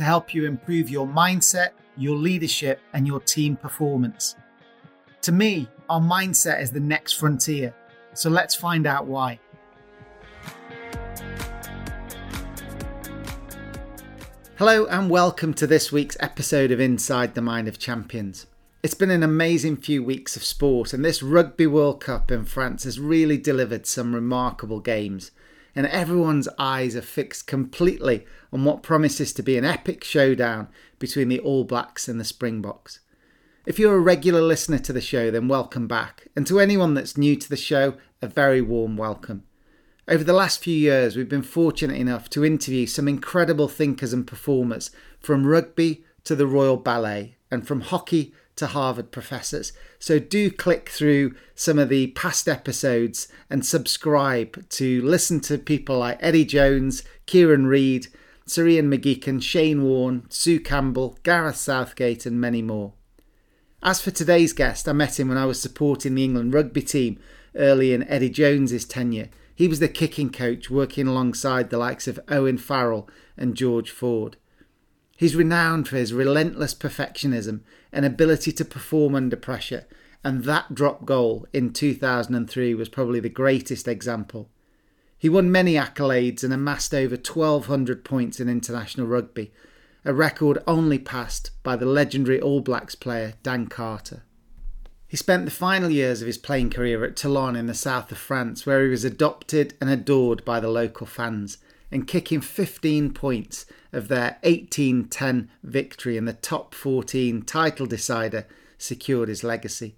to help you improve your mindset, your leadership, and your team performance. To me, our mindset is the next frontier, so let's find out why. Hello, and welcome to this week's episode of Inside the Mind of Champions. It's been an amazing few weeks of sport, and this Rugby World Cup in France has really delivered some remarkable games and everyone's eyes are fixed completely on what promises to be an epic showdown between the All Blacks and the Springboks. If you're a regular listener to the show, then welcome back, and to anyone that's new to the show, a very warm welcome. Over the last few years, we've been fortunate enough to interview some incredible thinkers and performers from rugby to the Royal Ballet and from hockey to Harvard professors. So do click through some of the past episodes and subscribe to listen to people like Eddie Jones, Kieran Read, Sir Ian Shane Warne, Sue Campbell, Gareth Southgate, and many more. As for today's guest, I met him when I was supporting the England rugby team early in Eddie Jones's tenure. He was the kicking coach working alongside the likes of Owen Farrell and George Ford. He's renowned for his relentless perfectionism and ability to perform under pressure, and that drop goal in 2003 was probably the greatest example. He won many accolades and amassed over 1,200 points in international rugby, a record only passed by the legendary All Blacks player Dan Carter. He spent the final years of his playing career at Toulon in the south of France, where he was adopted and adored by the local fans and kicking 15 points of their 18-10 victory in the top 14 title decider secured his legacy.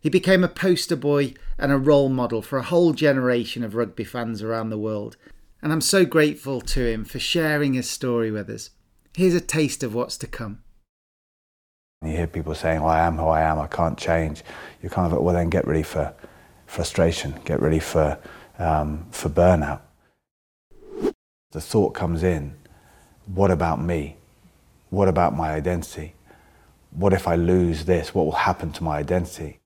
He became a poster boy and a role model for a whole generation of rugby fans around the world, and I'm so grateful to him for sharing his story with us. Here's a taste of what's to come. You hear people saying, well, I am who I am, I can't change. You're kind of well, then get ready for frustration, get ready for, um, for burnout the thought comes in what about me? What about my identity? What if I lose this? What will happen to my identity?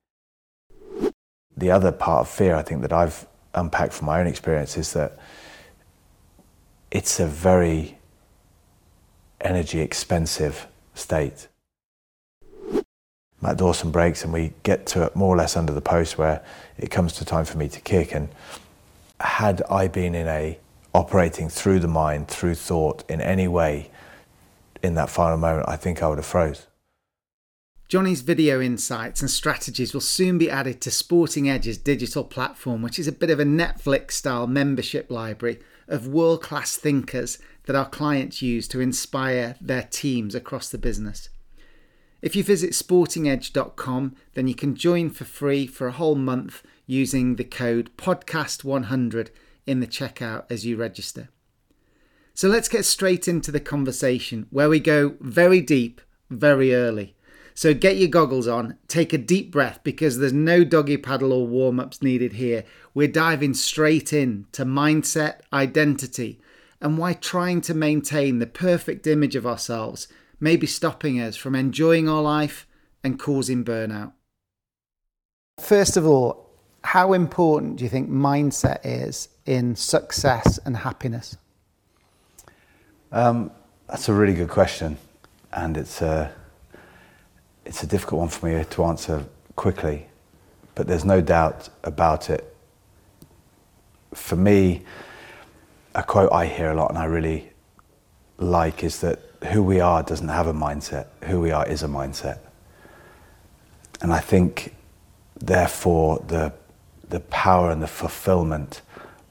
The other part of fear, I think, that I've unpacked from my own experience is that it's a very energy expensive state. Matt Dawson breaks and we get to it more or less under the post where it comes to time for me to kick. And had I been in a operating through the mind, through thought in any way in that final moment, I think I would have froze. Jonny's video insights and strategies will soon be added to Sporting Edge's digital platform, which is a bit of a Netflix style membership library of world class thinkers that our clients use to inspire their teams across the business. If you visit sportingedge.com, then you can join for free for a whole month using the code podcast100 in the checkout as you register. So let's get straight into the conversation where we go very deep, very early. So get your goggles on, take a deep breath because there's no doggy paddle or warm ups needed here. We're diving straight in to mindset, identity, and why trying to maintain the perfect image of ourselves may be stopping us from enjoying our life and causing burnout. First of all, how important do you think mindset is in success and happiness? Um, that's a really good question, and it's a it's a difficult one for me to answer quickly, but there's no doubt about it. For me, a quote I hear a lot and I really like is that who we are doesn't have a mindset. Who we are is a mindset. And I think, therefore, the, the power and the fulfillment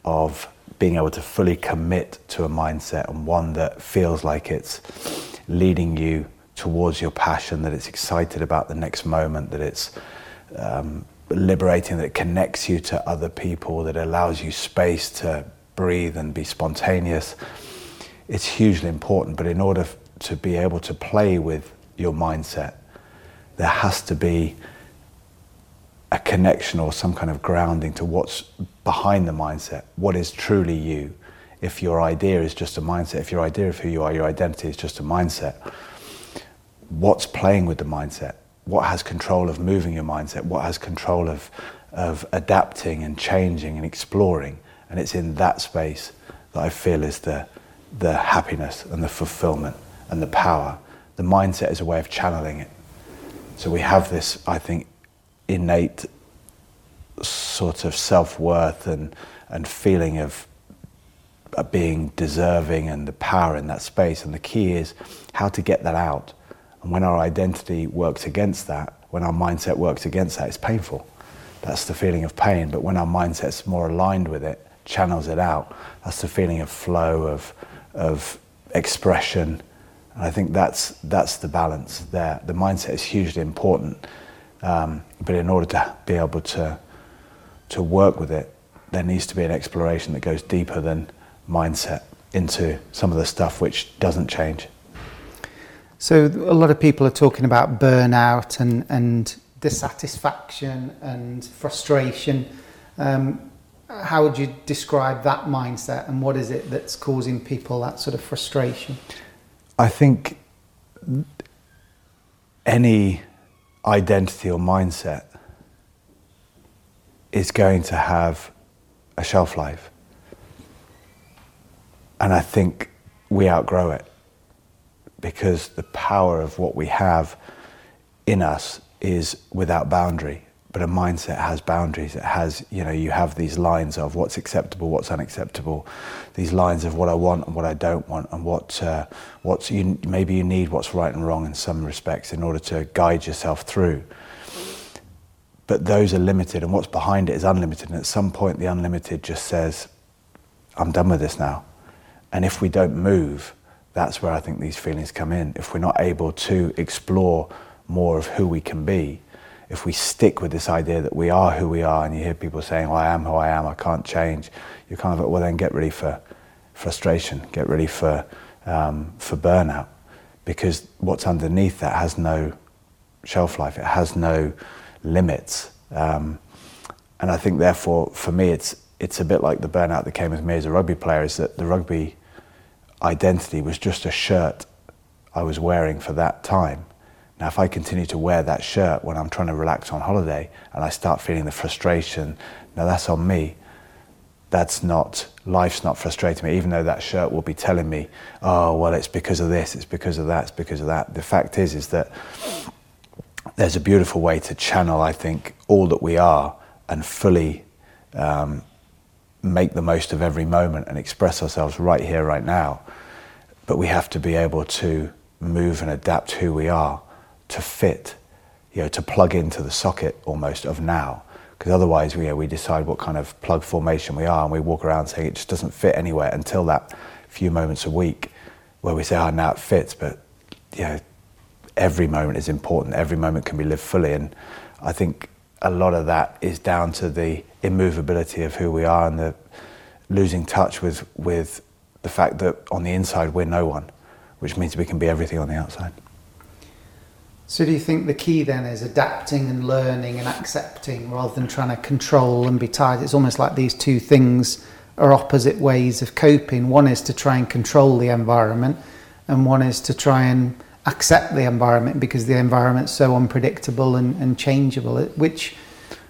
of being able to fully commit to a mindset and one that feels like it's leading you towards your passion, that it's excited about the next moment, that it's um, liberating, that connects you to other people, that allows you space to breathe and be spontaneous. It's hugely important, but in order to be able to play with your mindset, there has to be a connection or some kind of grounding to what's behind the mindset, what is truly you. If your idea is just a mindset, if your idea of who you are, your identity is just a mindset, what's playing with the mindset? What has control of moving your mindset? What has control of, of adapting and changing and exploring? And it's in that space that I feel is the, the happiness and the fulfillment and the power. The mindset is a way of channeling it. So we have this, I think, innate sort of self worth and, and feeling of being deserving and the power in that space. And the key is how to get that out. And when our identity works against that, when our mindset works against that, it's painful. That's the feeling of pain. But when our mindset's more aligned with it, channels it out, that's the feeling of flow, of, of expression. And I think that's, that's the balance there. The mindset is hugely important. Um, but in order to be able to, to work with it, there needs to be an exploration that goes deeper than mindset into some of the stuff which doesn't change. So a lot of people are talking about burnout and, and dissatisfaction and frustration. Um, how would you describe that mindset and what is it that's causing people that sort of frustration? I think any identity or mindset is going to have a shelf life. And I think we outgrow it because the power of what we have in us is without boundary. But a mindset has boundaries. It has, you know, you have these lines of what's acceptable, what's unacceptable, these lines of what I want and what I don't want, and what uh, what's you maybe you need what's right and wrong in some respects in order to guide yourself through. But those are limited, and what's behind it is unlimited. And at some point, the unlimited just says, "I'm done with this now." And if we don't move, that's where I think these feelings come in. If we're not able to explore more of who we can be, if we stick with this idea that we are who we are, and you hear people saying, well, I am who I am, I can't change, you're kind of like, well, then get ready for frustration, get ready for, um, for burnout. Because what's underneath that has no shelf life, it has no limits. Um, and I think, therefore, for me, it's, it's a bit like the burnout that came with me as a rugby player, is that the rugby identity was just a shirt I was wearing for that time. Now, if I continue to wear that shirt when I'm trying to relax on holiday and I start feeling the frustration, now that's on me. That's not, life's not frustrating me, even though that shirt will be telling me, oh, well, it's because of this, it's because of that, it's because of that. The fact is, is that there's a beautiful way to channel, I think, all that we are and fully um, make the most of every moment and express ourselves right here, right now. But we have to be able to move and adapt who we are to fit, you know, to plug into the socket almost of now. Because otherwise, we, you know, we decide what kind of plug formation we are and we walk around saying it just doesn't fit anywhere until that few moments a week where we say, oh, now it fits. But, you know, every moment is important. Every moment can be lived fully. And I think a lot of that is down to the immovability of who we are and the losing touch with, with the fact that on the inside we're no one, which means we can be everything on the outside. So, do you think the key then is adapting and learning and accepting rather than trying to control and be tied? It's almost like these two things are opposite ways of coping. One is to try and control the environment, and one is to try and accept the environment because the environment's so unpredictable and, and changeable. Which,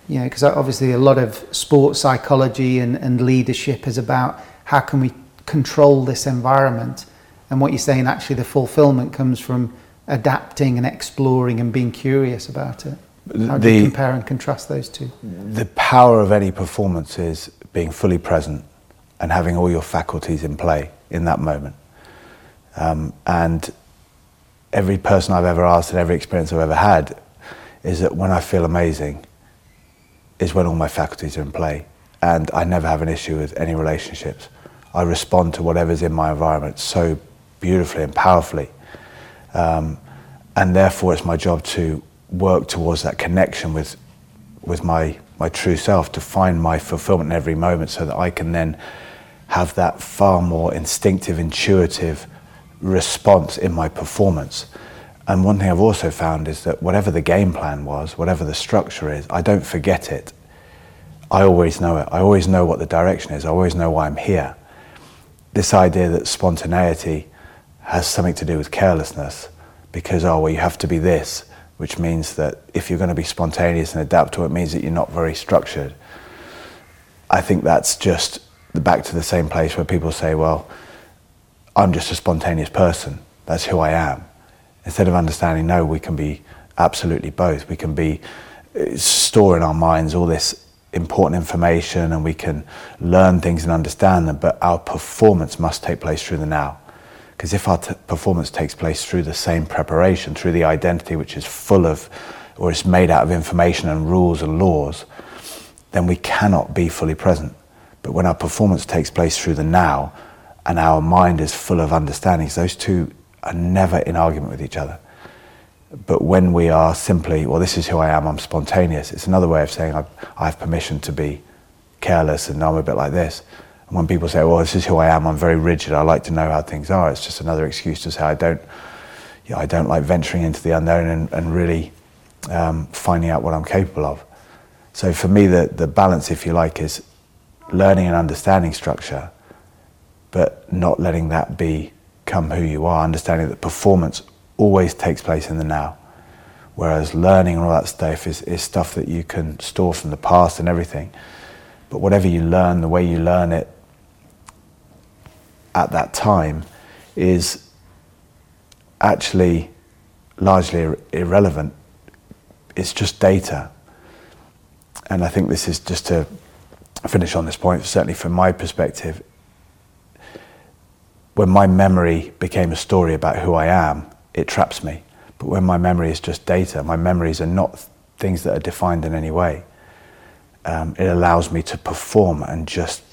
you know, because obviously a lot of sports psychology and, and leadership is about how can we control this environment. And what you're saying, actually, the fulfillment comes from adapting and exploring and being curious about it. How do The- you compare and contrast those two? The power of any performance is being fully present and having all your faculties in play in that moment. Um, and every person I've ever asked and every experience I've ever had is that when I feel amazing is when all my faculties are in play. And I never have an issue with any relationships. I respond to whatever's in my environment so beautifully and powerfully. Um, and therefore, it's my job to work towards that connection with, with my, my true self, to find my fulfillment in every moment so that I can then have that far more instinctive, intuitive response in my performance. And one thing I've also found is that whatever the game plan was, whatever the structure is, I don't forget it. I always know it. I always know what the direction is. I always know why I'm here. This idea that spontaneity has something to do with carelessness because, oh, well, you have to be this, which means that if you're going to be spontaneous and adapt to it, means that you're not very structured. I think that's just back to the same place where people say, well, I'm just a spontaneous person. That's who I am. Instead of understanding, no, we can be absolutely both. We can be uh, store in our minds all this important information and we can learn things and understand them, but our performance must take place through the now. Because if our t- performance takes place through the same preparation, through the identity which is full of, or is made out of information and rules and laws, then we cannot be fully present. But when our performance takes place through the now and our mind is full of understandings, those two are never in argument with each other. But when we are simply, well, this is who I am, I'm spontaneous, it's another way of saying I, I have permission to be careless and I'm a bit like this. And when people say, well, this is who I am, I'm very rigid, I like to know how things are, it's just another excuse to say I don't, you know, I don't like venturing into the unknown and, and really um, finding out what I'm capable of. So for me, the, the balance, if you like, is learning and understanding structure, but not letting that become who you are, understanding that performance always takes place in the now. Whereas learning and all that stuff is, is stuff that you can store from the past and everything. But whatever you learn, the way you learn it at that time is actually largely ir- irrelevant. It's just data. And I think this is just to finish on this point, certainly from my perspective. When my memory became a story about who I am, it traps me. But when my memory is just data, my memories are not things that are defined in any way. Um, it allows me to perform and just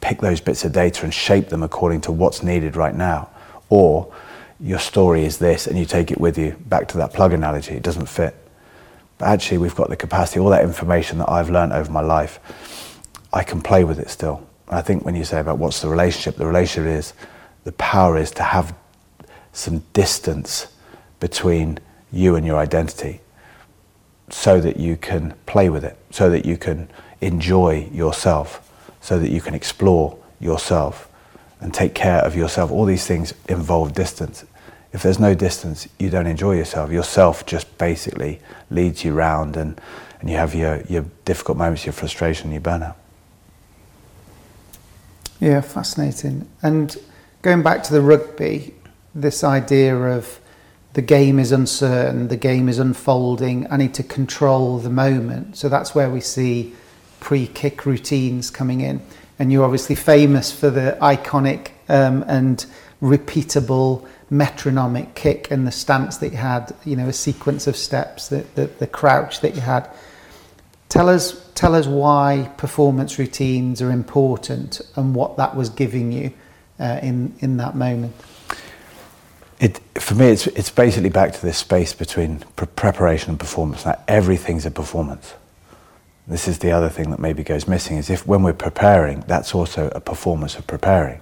pick those bits of data and shape them according to what's needed right now. Or your story is this and you take it with you. Back to that plug analogy, it doesn't fit. But actually, we've got the capacity, all that information that I've learned over my life, I can play with it still. And I think when you say about what's the relationship, the relationship is the power is to have some distance between you and your identity so that you can play with it, so that you can enjoy yourself, so that you can explore yourself and take care of yourself. All these things involve distance. If there's no distance, you don't enjoy yourself. Yourself just basically leads you round and, and you have your, your difficult moments, your frustration, your burnout. Yeah, fascinating. And going back to the rugby, this idea of the game is uncertain, the game is unfolding, I need to control the moment. So that's where we see pre kick routines coming in. And you're obviously famous for the iconic um, and repeatable metronomic kick and the stance that you had, you know, a sequence of steps, the, the, the crouch that you had. Tell us, tell us why performance routines are important and what that was giving you uh, in, in that moment. It, for me, it's, it's basically back to this space between pre- preparation and performance. Now, everything's a performance. This is the other thing that maybe goes missing is if when we're preparing, that's also a performance of preparing.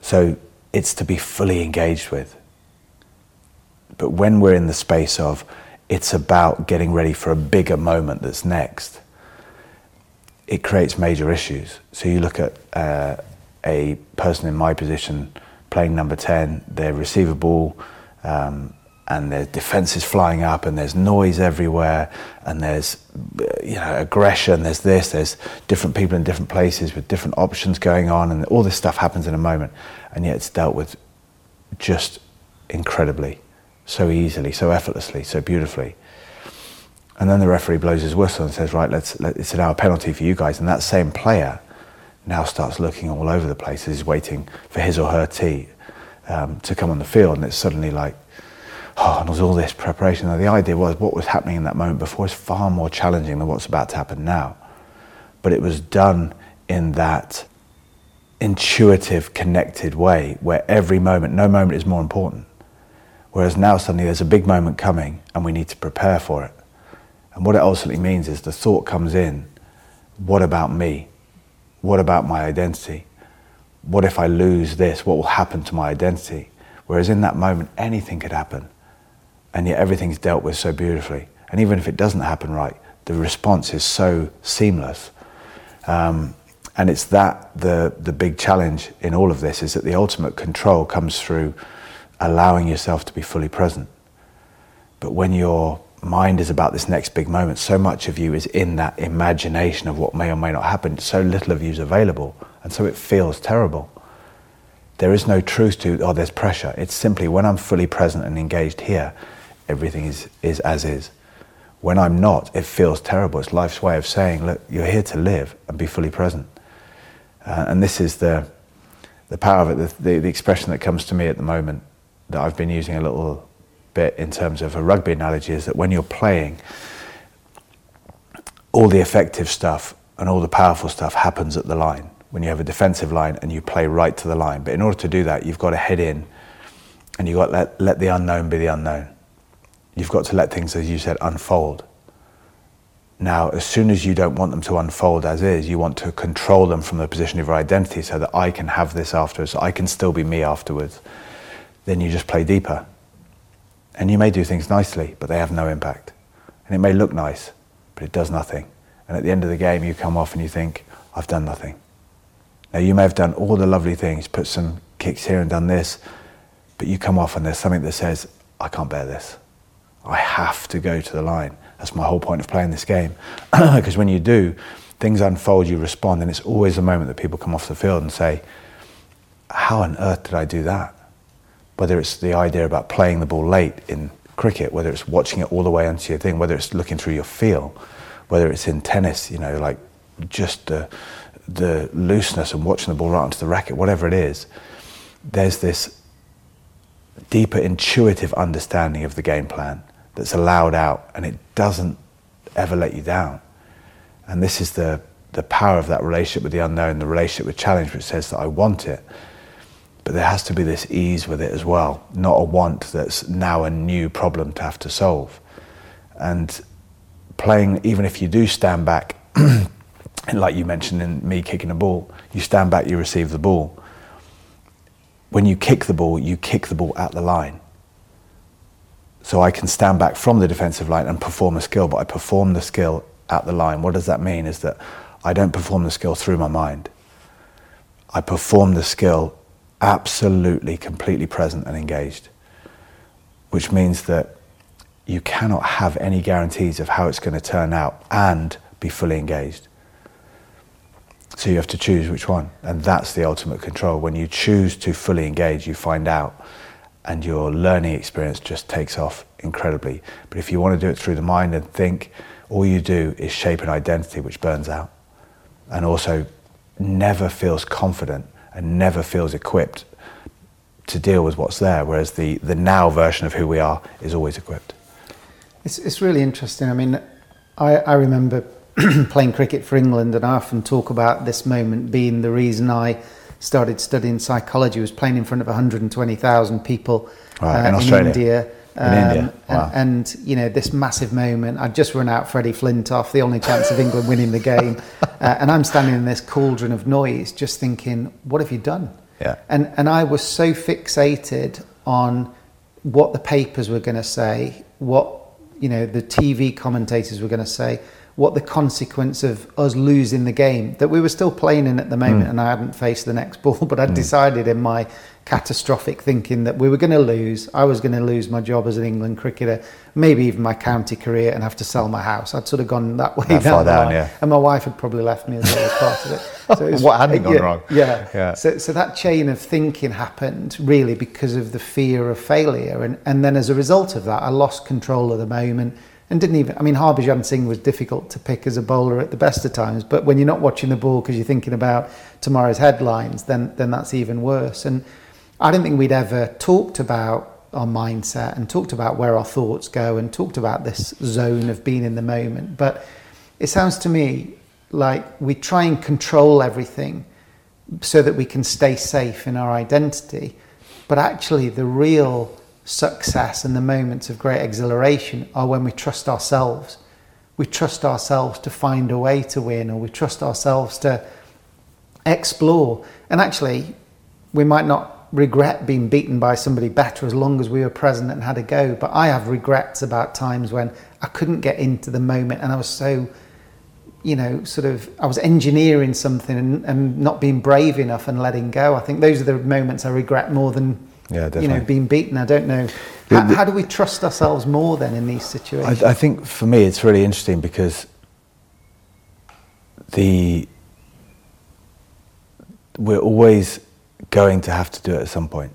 So it's to be fully engaged with. But when we're in the space of it's about getting ready for a bigger moment that's next, it creates major issues. So you look at uh, a person in my position playing number 10, they receive a ball, um, and there's defenses flying up, and there's noise everywhere, and there's you know aggression. There's this. There's different people in different places with different options going on, and all this stuff happens in a moment, and yet it's dealt with just incredibly, so easily, so effortlessly, so beautifully. And then the referee blows his whistle and says, "Right, let's. Let, it's now a penalty for you guys." And that same player now starts looking all over the place. as He's waiting for his or her tee um, to come on the field, and it's suddenly like, oh, and there's all this preparation. And the idea was what was happening in that moment before is far more challenging than what's about to happen now. But it was done in that intuitive, connected way where every moment, no moment is more important. Whereas now suddenly there's a big moment coming and we need to prepare for it. And what it ultimately means is the thought comes in what about me? What about my identity? What if I lose this? What will happen to my identity? Whereas in that moment, anything could happen. And yet everything's dealt with so beautifully. And even if it doesn't happen right, the response is so seamless. Um, and it's that the, the big challenge in all of this is that the ultimate control comes through allowing yourself to be fully present. But when your mind is about this next big moment, so much of you is in that imagination of what may or may not happen. So little of you is available. And so it feels terrible. There is no truth to, oh, there's pressure. It's simply when I'm fully present and engaged here, everything is, is as is. When I'm not, it feels terrible. It's life's way of saying, look, you're here to live and be fully present. Uh, and this is the, the power of it, the, the, the, expression that comes to me at the moment that I've been using a little bit in terms of a rugby analogy is that when you're playing, all the effective stuff and all the powerful stuff happens at the line. When you have a defensive line and you play right to the line. But in order to do that, you've got to head in and you've got to let, let the unknown be the unknown. You've got to let things, as you said, unfold. Now, as soon as you don't want them to unfold as is, you want to control them from the position of your identity so that I can have this afterwards, so I can still be me afterwards. Then you just play deeper. And you may do things nicely, but they have no impact. And it may look nice, but it does nothing. And at the end of the game, you come off and you think, I've done nothing. Now, you may have done all the lovely things, put some kicks here and done this, but you come off and there's something that says, I can't bear this. I have to go to the line. That's my whole point of playing this game. because when you do, things unfold, you respond, and it's always the moment that people come off the field and say, How on earth did I do that? Whether it's the idea about playing the ball late in cricket, whether it's watching it all the way onto your thing, whether it's looking through your feel, whether it's in tennis, you know, like just the, the looseness and watching the ball right onto the racket, whatever it is, there's this deeper intuitive understanding of the game plan that's allowed out and it doesn't ever let you down. And this is the, the power of that relationship with the unknown, the relationship with challenge, which says that I want it. But there has to be this ease with it as well, not a want that's now a new problem to have to solve. And playing, even if you do stand back, like you mentioned in me kicking a ball, you stand back, you receive the ball. When you kick the ball, you kick the ball at the line. So I can stand back from the defensive line and perform a skill, but I perform the skill at the line. What does that mean? Is that I don't perform the skill through my mind. I perform the skill absolutely, completely present and engaged, which means that you cannot have any guarantees of how it's going to turn out and be fully engaged. So you have to choose which one. And that's the ultimate control. When you choose to fully engage, you find out and your learning experience just takes off incredibly. But if you want to do it through the mind and think, all you do is shape an identity which burns out and also never feels confident and never feels equipped to deal with what's there, whereas the, the now version of who we are is always equipped. It's, it's really interesting. I mean, I, I remember playing cricket for England, and I often talk about this moment being the reason I started studying psychology, was playing in front of 120,000 people right, uh, in, in India. Um, in India. Wow. And, and, you know, this massive moment, I'd just run out Freddie Flintoff, the only chance of England winning the game. Uh, and I'm standing in this cauldron of noise, just thinking, what have you done? Yeah. And, and I was so fixated on what the papers were going to say, what, you know, the TV commentators were going to say, what the consequence of us losing the game that we were still playing in at the moment mm. and I hadn't faced the next ball but I'd mm. decided in my catastrophic thinking that we were going to lose I was going to lose my job as an England cricketer maybe even my county career and have to sell my house I'd sort of gone that way that down, down yeah. and my wife had probably left me as well as part of it so it was, what hadn't gone yeah, wrong yeah. yeah so, so that chain of thinking happened really because of the fear of failure and, and then as a result of that I lost control of the moment and didn't even. I mean, Harbhajan Singh was difficult to pick as a bowler at the best of times, but when you're not watching the ball because you're thinking about tomorrow's headlines, then then that's even worse. And I don't think we'd ever talked about our mindset and talked about where our thoughts go and talked about this zone of being in the moment. But it sounds to me like we try and control everything so that we can stay safe in our identity. But actually, the real success and the moments of great exhilaration are when we trust ourselves. We trust ourselves to find a way to win, or we trust ourselves to explore. And actually, we might not regret being beaten by somebody better as long as we were present and had a go. But I have regrets about times when I couldn't get into the moment and I was so, you know, sort of, I was engineering something and, and not being brave enough and letting go. I think those are the moments I regret more than, Yeah, you definitely. know, being beaten. I don't know. How, how do we trust ourselves more then in these situations? I, I think for me it's really interesting because the we're always going to have to do it at some point.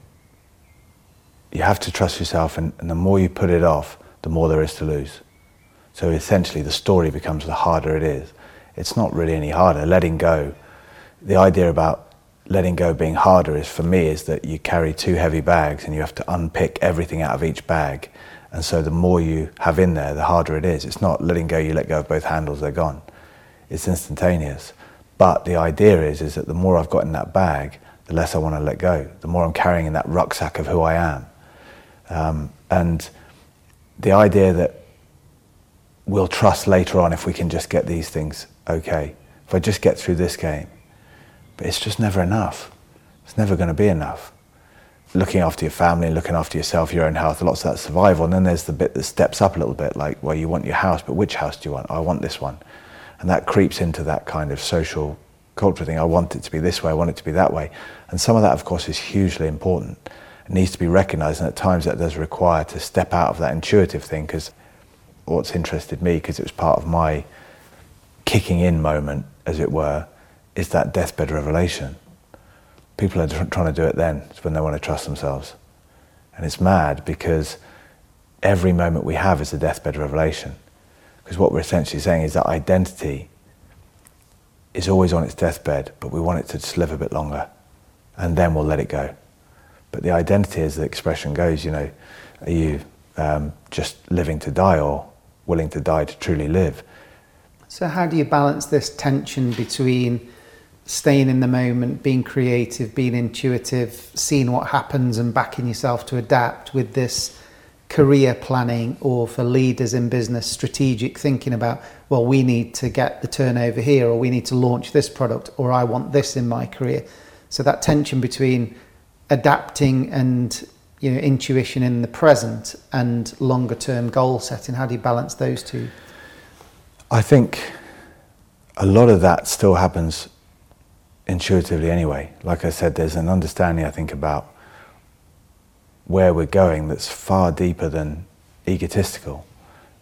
You have to trust yourself, and, and the more you put it off, the more there is to lose. So essentially, the story becomes the harder it is. It's not really any harder. Letting go, the idea about letting go being harder is for me is that you carry two heavy bags and you have to unpick everything out of each bag. And so the more you have in there, the harder it is. It's not letting go, you let go of both handles, they're gone. It's instantaneous. But the idea is, is that the more I've got in that bag, the less I want to let go. The more I'm carrying in that rucksack of who I am. Um, and the idea that we'll trust later on if we can just get these things okay. If I just get through this game. But it's just never enough. It's never going to be enough. Looking after your family, looking after yourself, your own health, lots of that survival. And then there's the bit that steps up a little bit, like, well, you want your house, but which house do you want? I want this one. And that creeps into that kind of social culture thing. I want it to be this way, I want it to be that way. And some of that, of course, is hugely important. It needs to be recognized, and at times that does require to step out of that intuitive thing because what's interested me, because it was part of my kicking in moment, as it were, is that deathbed revelation. People are tr- trying to do it then, it's when they want to trust themselves. And it's mad because every moment we have is a deathbed revelation. Because what we're essentially saying is that identity is always on its deathbed, but we want it to just live a bit longer. And then we'll let it go. But the identity, as the expression goes, you know, are you um, just living to die or willing to die to truly live? So, how do you balance this tension between staying in the moment, being creative, being intuitive, seeing what happens, and backing yourself to adapt with this career planning or for leaders in business, strategic thinking about, well, we need to get the turnover here, or we need to launch this product, or I want this in my career? So, that tension between adapting and you know intuition in the present and longer term goal setting how do you balance those two I think a lot of that still happens intuitively anyway. Like I said, there's an understanding, I think, about where we're going that's far deeper than egotistical.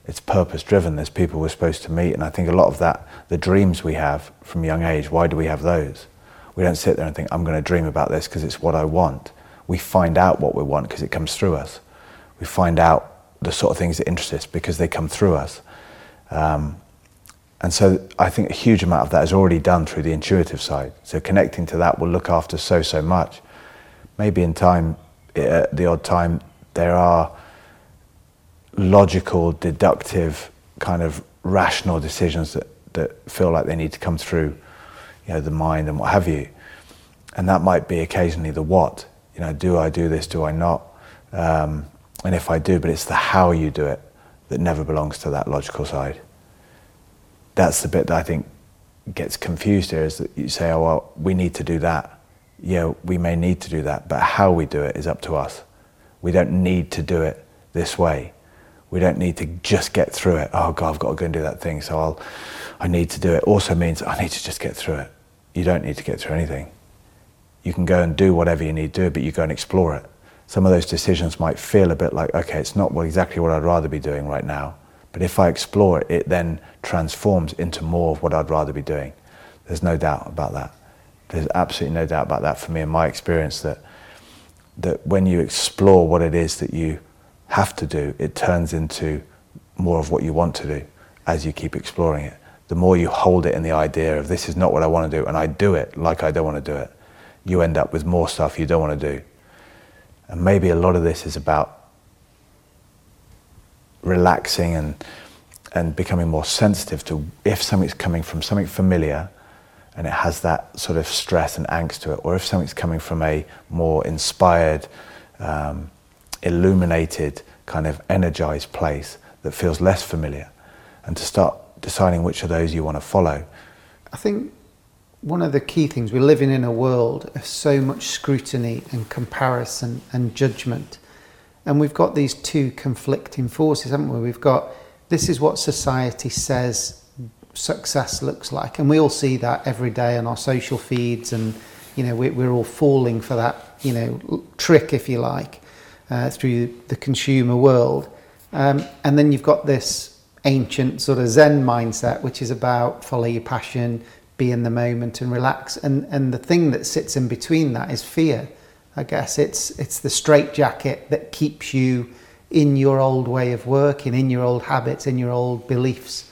It's purpose driven. There's people we're supposed to meet. And I think a lot of that, the dreams we have from young age, why do we have those? We don't sit there and think, I'm going to dream about this because it's what I want. We find out what we want because it comes through us. We find out the sort of things that interest us because they come through us. Um, and so I think a huge amount of that is already done through the intuitive side. So connecting to that will look after so, so much. Maybe in time, at the odd time, there are logical, deductive, kind of rational decisions that, that feel like they need to come through, you know, the mind and what have you. And that might be occasionally the what. You know, do I do this? Do I not? Um, and if I do, but it's the how you do it that never belongs to that logical side. That's the bit that I think gets confused here is that you say, oh, well, we need to do that. Yeah, we may need to do that, but how we do it is up to us. We don't need to do it this way. We don't need to just get through it. Oh God, I've got to go and do that thing, so I'll, I need to do it. Also means I need to just get through it. You don't need to get through anything. You can go and do whatever you need to do, but you go and explore it. Some of those decisions might feel a bit like, okay, it's not exactly what I'd rather be doing right now. But if I explore it, it then transforms into more of what I'd rather be doing. There's no doubt about that. There's absolutely no doubt about that for me in my experience that that when you explore what it is that you have to do, it turns into more of what you want to do as you keep exploring it. The more you hold it in the idea of this is not what I want to do, and I do it like I don't want to do it, you end up with more stuff you don't want to do. And maybe a lot of this is about relaxing and and becoming more sensitive to if something's coming from something familiar and it has that sort of stress and angst to it, or if something's coming from a more inspired, um, illuminated, kind of energized place that feels less familiar, and to start deciding which of those you want to follow. I think one of the key things we're living in a world of so much scrutiny and comparison and judgment. And we've got these two conflicting forces, haven't we? We've got this is what society says success looks like, and we all see that every day on our social feeds, and you know we, we're all falling for that you know trick, if you like, uh, through the consumer world. Um, and then you've got this ancient sort of Zen mindset, which is about follow your passion, be in the moment, and relax. And and the thing that sits in between that is fear. I guess it's it's the straitjacket that keeps you in your old way of working, in your old habits, in your old beliefs.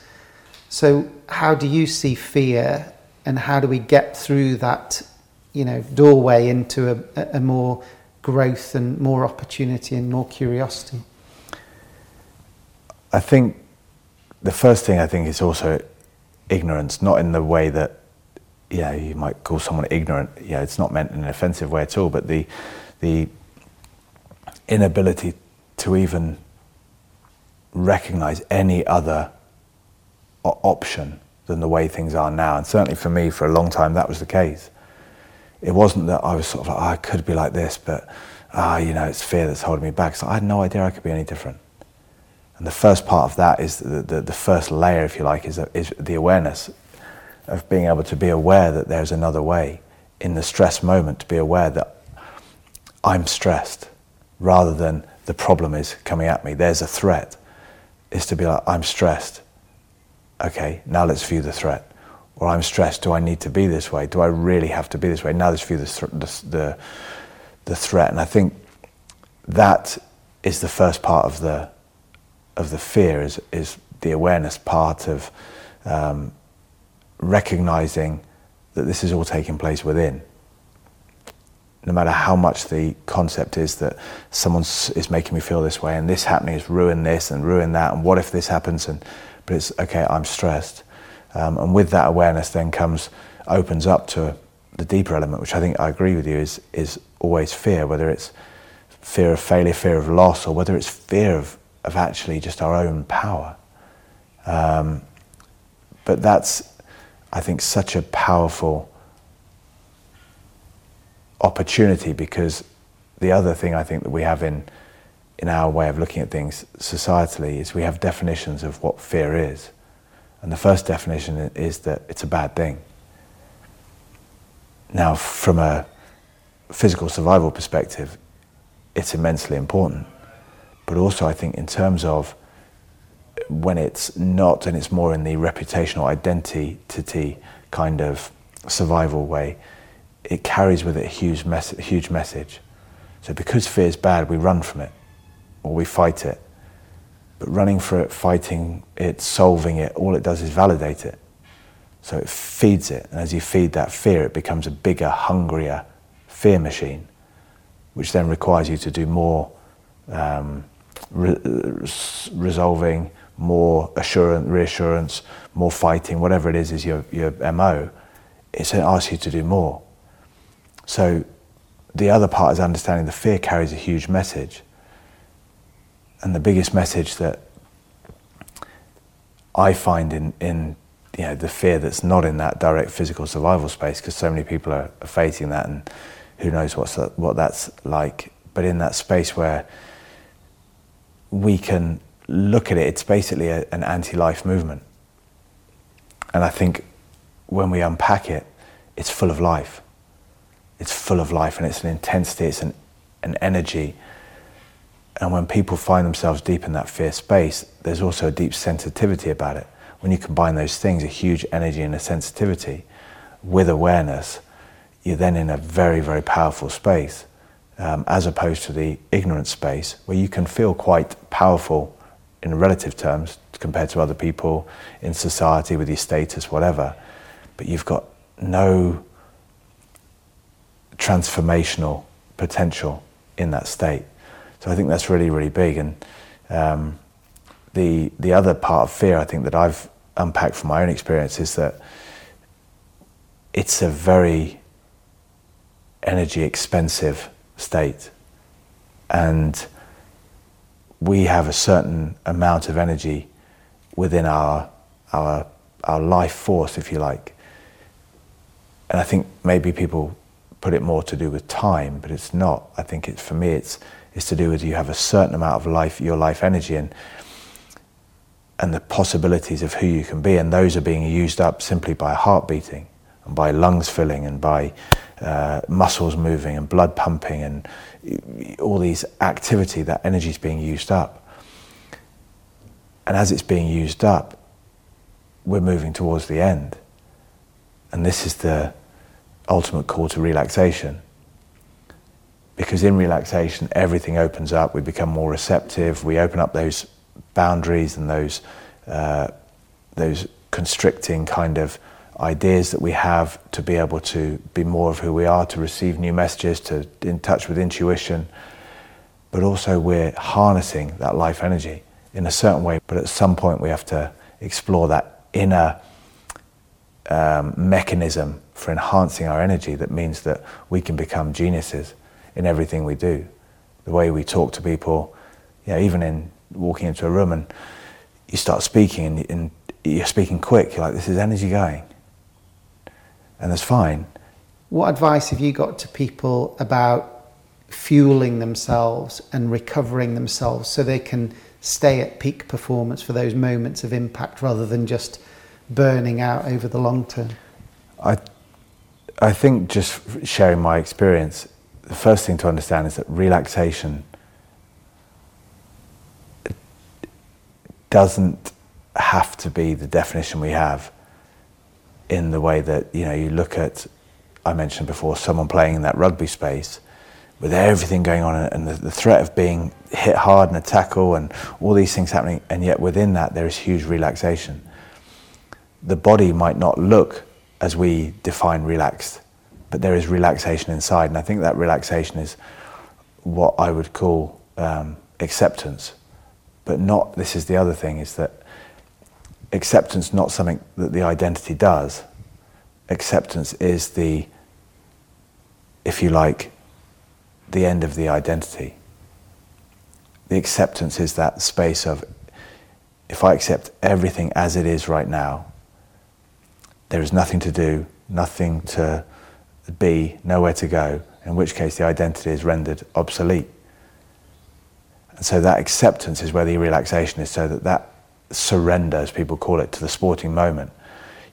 So, how do you see fear, and how do we get through that, you know, doorway into a, a more growth and more opportunity and more curiosity? I think the first thing I think is also ignorance, not in the way that yeah you might call someone ignorant. Yeah, it's not meant in an offensive way at all, but the the inability to even recognize any other option than the way things are now. And certainly for me, for a long time, that was the case. It wasn't that I was sort of like, oh, I could be like this, but ah, you know, it's fear that's holding me back. So I had no idea I could be any different. And the first part of that is the, the, the first layer, if you like, is, is the awareness of being able to be aware that there's another way. In the stress moment, to be aware that I'm stressed rather than the problem is coming at me. There's a threat. Is to be like, I'm stressed. Okay, now let's view the threat. Or I'm stressed. Do I need to be this way? Do I really have to be this way? Now let's view the, th- the, the, the threat. And I think that is the first part of the of the fear is is the awareness part of um, recognizing that this is all taking place within. No matter how much the concept is that someone is making me feel this way and this happening has ruined this and ruined that and what if this happens and but it's okay i'm stressed. Um, and with that awareness then comes opens up to the deeper element which i think i agree with you is is always fear whether it's fear of failure fear of loss or whether it's fear of, of actually just our own power. Um, but that's i think such a powerful opportunity because the other thing I think that we have in in our way of looking at things societally is we have definitions of what fear is. And the first definition is that it's a bad thing. Now, from a physical survival perspective, it's immensely important. But also, I think, in terms of when it's not and it's more in the reputational identity kind of survival way, it carries with it a huge, mes- huge message. So because fear is bad, we run from it or we fight it. But running for it, fighting it, solving it, all it does is validate it. So it feeds it. And as you feed that fear, it becomes a bigger, hungrier fear machine, which then requires you to do more um, re- resolving, more assurance, reassurance, more fighting, whatever it is, is your, your MO. It asks you to do more. So the other part is understanding the fear carries a huge message. And the biggest message that I find in, in you know, the fear that's not in that direct physical survival space, because so many people are, are, facing that, and who knows what's what that's like. But in that space where we can look at it, it's basically a, an anti life movement. And I think when we unpack it, it's full of life it's full of life and it's an intensity, it's an, an energy. And when people find themselves deep in that fear space, there's also a deep sensitivity about it. When you combine those things, a huge energy and a sensitivity with awareness, you're then in a very, very powerful space, um, as opposed to the ignorant space where you can feel quite powerful in relative terms compared to other people in society with your status, whatever. But you've got no transformational potential in that state. So I think that's really, really big. And um, the the other part of fear, I think that I've unpacked from my own experience is that it's a very energy expensive state, and we have a certain amount of energy within our our our life force, if you like. And I think maybe people put it more to do with time, but it's not. I think it's for me, it's it's to do with you have a certain amount of life, your life energy, and and the possibilities of who you can be, and those are being used up simply by heart beating and by lungs filling and by uh, muscles moving and blood pumping and all these activity, that energy is being used up. And as it's being used up, we're moving towards the end. And this is the ultimate call to relaxation. Because in relaxation, everything opens up, we become more receptive, we open up those boundaries and those, uh, those constricting kind of ideas that we have to be able to be more of who we are, to receive new messages, to in touch with intuition. But also, we're harnessing that life energy in a certain way. But at some point, we have to explore that inner um, mechanism for enhancing our energy that means that we can become geniuses in everything we do. The way we talk to people, you know, even in walking into a room and you start speaking and, and you're speaking quick, you're like, this is energy going. And that's fine. What advice have you got to people about fueling themselves and recovering themselves so they can stay at peak performance for those moments of impact rather than just burning out over the long term? I, I think just sharing my experience, the first thing to understand is that relaxation doesn't have to be the definition we have in the way that you know you look at I mentioned before someone playing in that rugby space with everything going on and the, the, threat of being hit hard in a tackle and all these things happening and yet within that there is huge relaxation. The body might not look as we define relaxed but there is relaxation inside and I think that relaxation is what I would call um, acceptance. But not this is the other thing is that acceptance not something that the identity does. Acceptance is the, if you like, the end of the identity. The acceptance is that space of, if I accept everything as it is right now, there is nothing to do, nothing to be, nowhere to go, in which case the identity is rendered obsolete. And so that acceptance is where the relaxation is, so that that surrender, as people call it, to the sporting moment.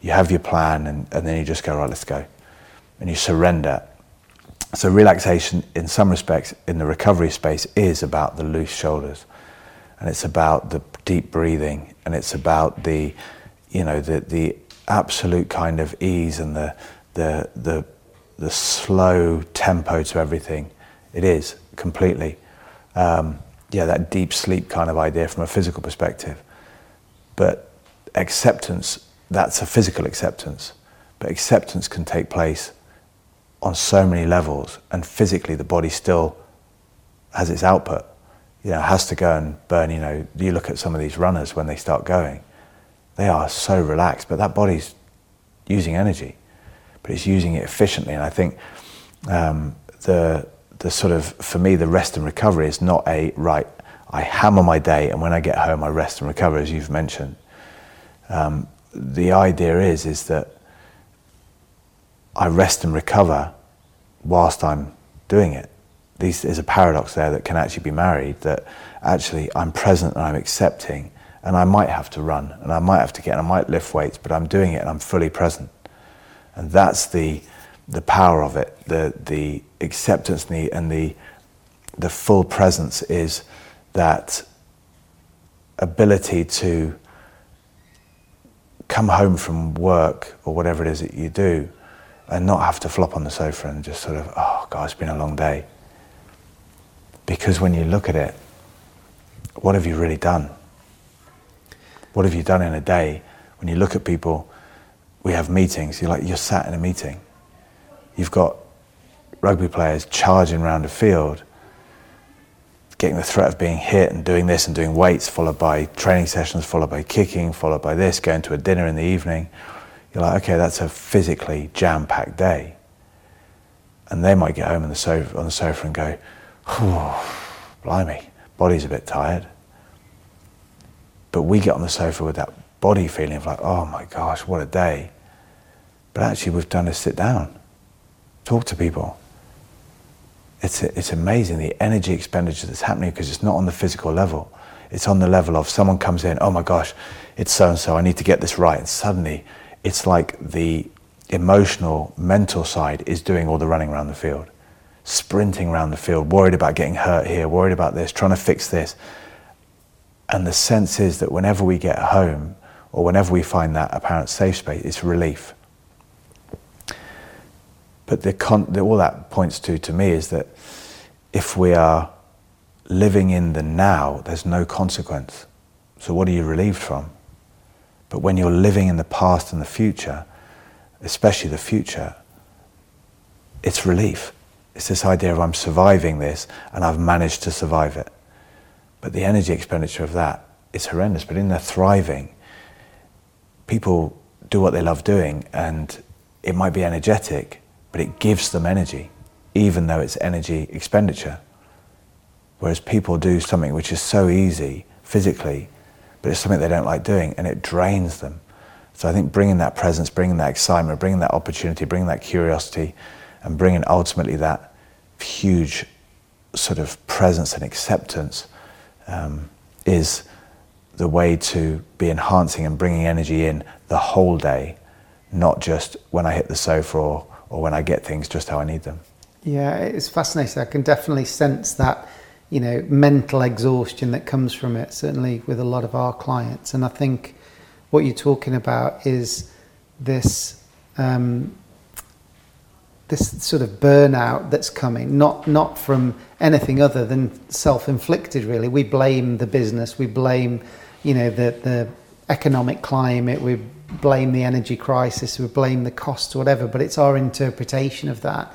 You have your plan and, and then you just go, right, let's go. And you surrender. So, relaxation, in some respects, in the recovery space, is about the loose shoulders. And it's about the deep breathing. And it's about the, you know, the, the absolute kind of ease and the, the, the, the slow tempo to everything. It is completely. Um, yeah, that deep sleep kind of idea from a physical perspective. But acceptance, that's a physical acceptance. But acceptance can take place on so many levels, and physically, the body still has its output. You know, has to go and burn. You know, you look at some of these runners when they start going, they are so relaxed, but that body's using energy, but it's using it efficiently. And I think um, the the sort of for me, the rest and recovery is not a right. I hammer my day, and when I get home, I rest and recover, as you've mentioned. Um, the idea is is that I rest and recover whilst I'm doing it. These, there's a paradox there that can actually be married. That actually I'm present and I'm accepting, and I might have to run, and I might have to get, and I might lift weights, but I'm doing it and I'm fully present. And that's the the power of it. The the acceptance and the and the, the full presence is that ability to come home from work or whatever it is that you do and not have to flop on the sofa and just sort of, oh God, it's been a long day. Because when you look at it, what have you really done? What have you done in a day? When you look at people, we have meetings, you're like, you're sat in a meeting. You've got rugby players charging around a field getting the threat of being hit and doing this and doing weights, followed by training sessions, followed by kicking, followed by this, going to a dinner in the evening. You're like, okay, that's a physically jam packed day. And they might get home on the sofa, on the sofa and go, blimey, body's a bit tired. But we get on the sofa with that body feeling of like, oh my gosh, what a day. But actually, we've done is sit down, talk to people. It's, it's amazing the energy expenditure that's happening because it's not on the physical level. It's on the level of someone comes in, oh my gosh, it's so and so, I need to get this right. And suddenly, it's like the emotional, mental side is doing all the running around the field, sprinting around the field, worried about getting hurt here, worried about this, trying to fix this. And the sense is that whenever we get home or whenever we find that apparent safe space, it's relief. But the con- the, all that points to to me is that if we are living in the now, there's no consequence. So what are you relieved from? But when you're living in the past and the future, especially the future, it's relief. It's this idea of I'm surviving this and I've managed to survive it. But the energy expenditure of that is horrendous. But in the thriving, people do what they love doing and it might be energetic, but it gives them energy, even though it's energy expenditure. Whereas people do something which is so easy physically, but it's something they don't like doing and it drains them. So I think bringing that presence, bringing that excitement, bringing that opportunity, bringing that curiosity, and bringing ultimately that huge sort of presence and acceptance um, is the way to be enhancing and bringing energy in the whole day, not just when I hit the sofa or, or when I get things just how I need them. Yeah, it's fascinating. I can definitely sense that, you know, mental exhaustion that comes from it, certainly with a lot of our clients. And I think what you're talking about is this um, this sort of burnout that's coming, not not from anything other than self-inflicted. Really, we blame the business, we blame, you know, the the economic climate, we blame the energy crisis, we blame the costs, whatever. But it's our interpretation of that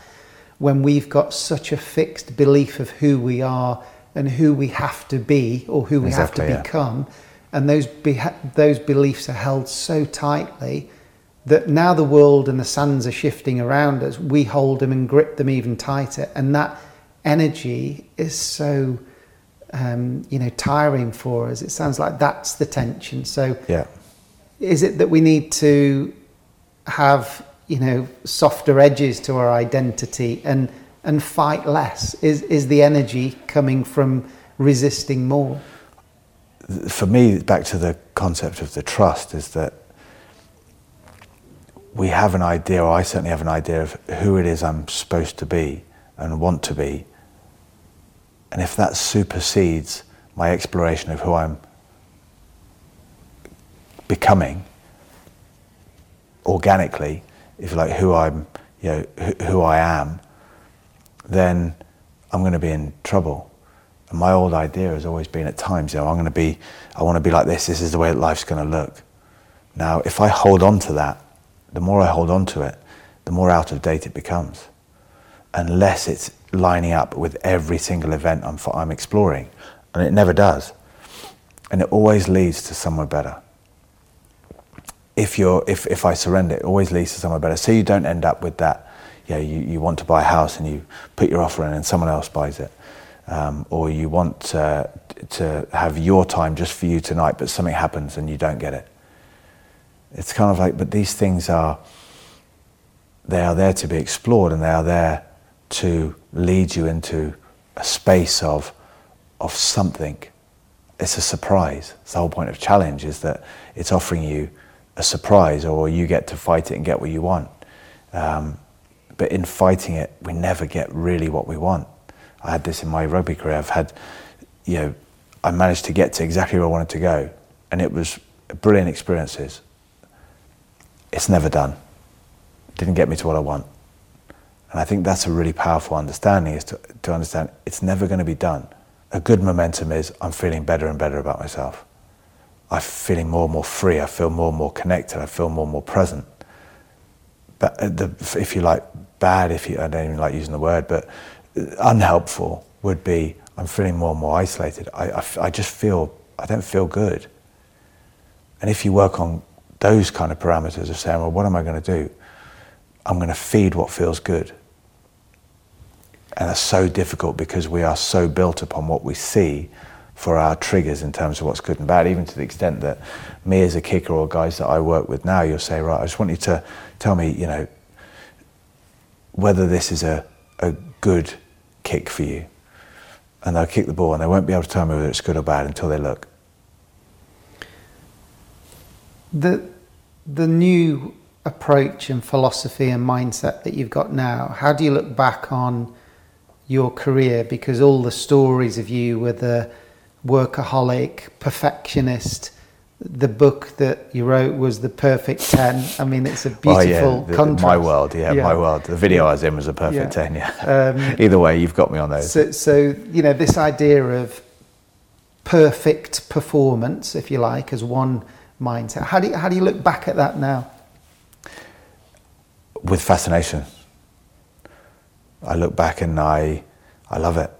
when we've got such a fixed belief of who we are and who we have to be or who we Exactly, have yeah. to become, and those those beliefs are held so tightly that now the world and the sands are shifting around us, we hold them and grip them even tighter, and that energy is so um, you know tiring for us. It sounds like that's the tension. So Yeah. Is it that we need to have you know softer edges to our identity and and fight less? Is is the energy coming from resisting more? for me, back to the concept of the trust, is that we have an idea, or I certainly have an idea of who it is I'm supposed to be and want to be. And if that supersedes my exploration of who I'm becoming organically, if you like, who I'm, you know, who, who I am, then I'm going to be in trouble. And my old idea has always been at times, you know, I'm going to be, I want to be like this, this is the way life's going to look. Now, if I hold on to that, the more I hold on to it, the more out of date it becomes. Unless it's lining up with every single event I'm, I'm exploring. And it never does. And it always leads to somewhere better. If, you're, if, if I surrender, it always leads to somewhere better. So you don't end up with that, you, know, you, you want to buy a house and you put your offer in and someone else buys it. Um, or you want uh, to have your time just for you tonight, but something happens and you don't get it. It's kind of like, but these things are, they are there to be explored and they are there to lead you into a space of, of something. It's a surprise. It's the whole point of challenge is that it's offering you a surprise or you get to fight it and get what you want. Um, but in fighting it, we never get really what we want. I had this in my rugby career. I've had, you know, I managed to get to exactly where I wanted to go, and it was brilliant experiences. It's never done. Didn't get me to what I want, and I think that's a really powerful understanding. Is to to understand it's never going to be done. A good momentum is I'm feeling better and better about myself. I'm feeling more and more free. I feel more and more connected. I feel more and more present. But uh, the, if you like bad, if you I don't even like using the word, but uh, unhelpful would be I'm feeling more and more isolated. I, I, I just feel, I don't feel good. And if you work on those kind of parameters of saying, well, what am I going to do? I'm going to feed what feels good. And that's so difficult because we are so built upon what we see for our triggers in terms of what's good and bad, even to the extent that me as a kicker or guys that I work with now, you'll say, right, I just want you to tell me, you know, whether this is a, a good kick for you. And they'll kick the ball and they won't be able to tell me whether it's good or bad until they look. The, the new approach and philosophy and mindset that you've got now, how do you look back on your career? Because all the stories of you were the workaholic, perfectionist. The book that you wrote was The Perfect 10. I mean, it's a beautiful oh, yeah, the, contrast. My world, yeah, Yeah. my world. The video I was in was a perfect Yeah. 10, yeah. Um, Either way, you've got me on those. So, so you know, this idea of perfect performance, if you like, as one mindset. How do you, how do you look back at that now? with fascination. I look back and I, I love it.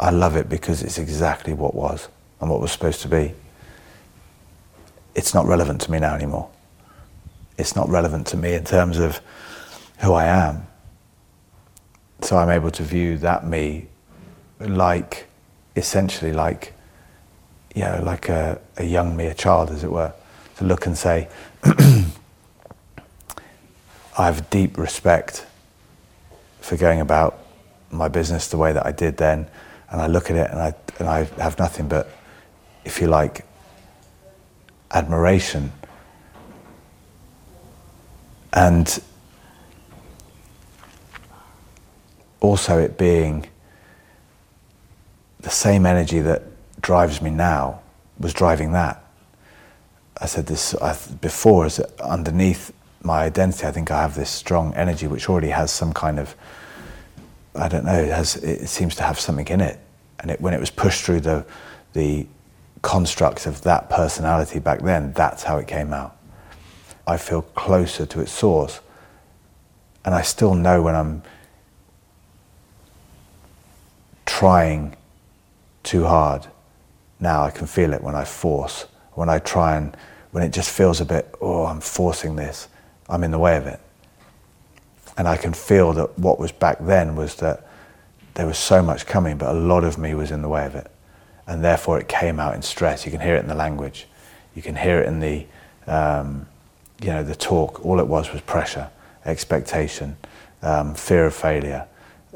I love it because it's exactly what was and what was supposed to be. It's not relevant to me now anymore. It's not relevant to me in terms of who I am. So I'm able to view that me like, essentially like, you know, like a, a young me, a child, as it were. To look and say, I have deep respect for going about my business the way that I did then, and I look at it and I and I have nothing but, if you like, admiration. And also it being the same energy that drives me now was driving that. I said this before, is that underneath my identity, I think I have this strong energy which already has some kind of, I don't know, it, has, it seems to have something in it. And it, when it was pushed through the, the construct of that personality back then, that's how it came out. I feel closer to its source. And I still know when I'm trying too hard. Now I can feel it when I force, when I try and, when it just feels a bit, oh, I'm forcing this, I'm in the way of it. And I can feel that what was back then was that there was so much coming, but a lot of me was in the way of it. And therefore it came out in stress. You can hear it in the language. You can hear it in the, um, you know, the talk. All it was was pressure, expectation, um, fear of failure,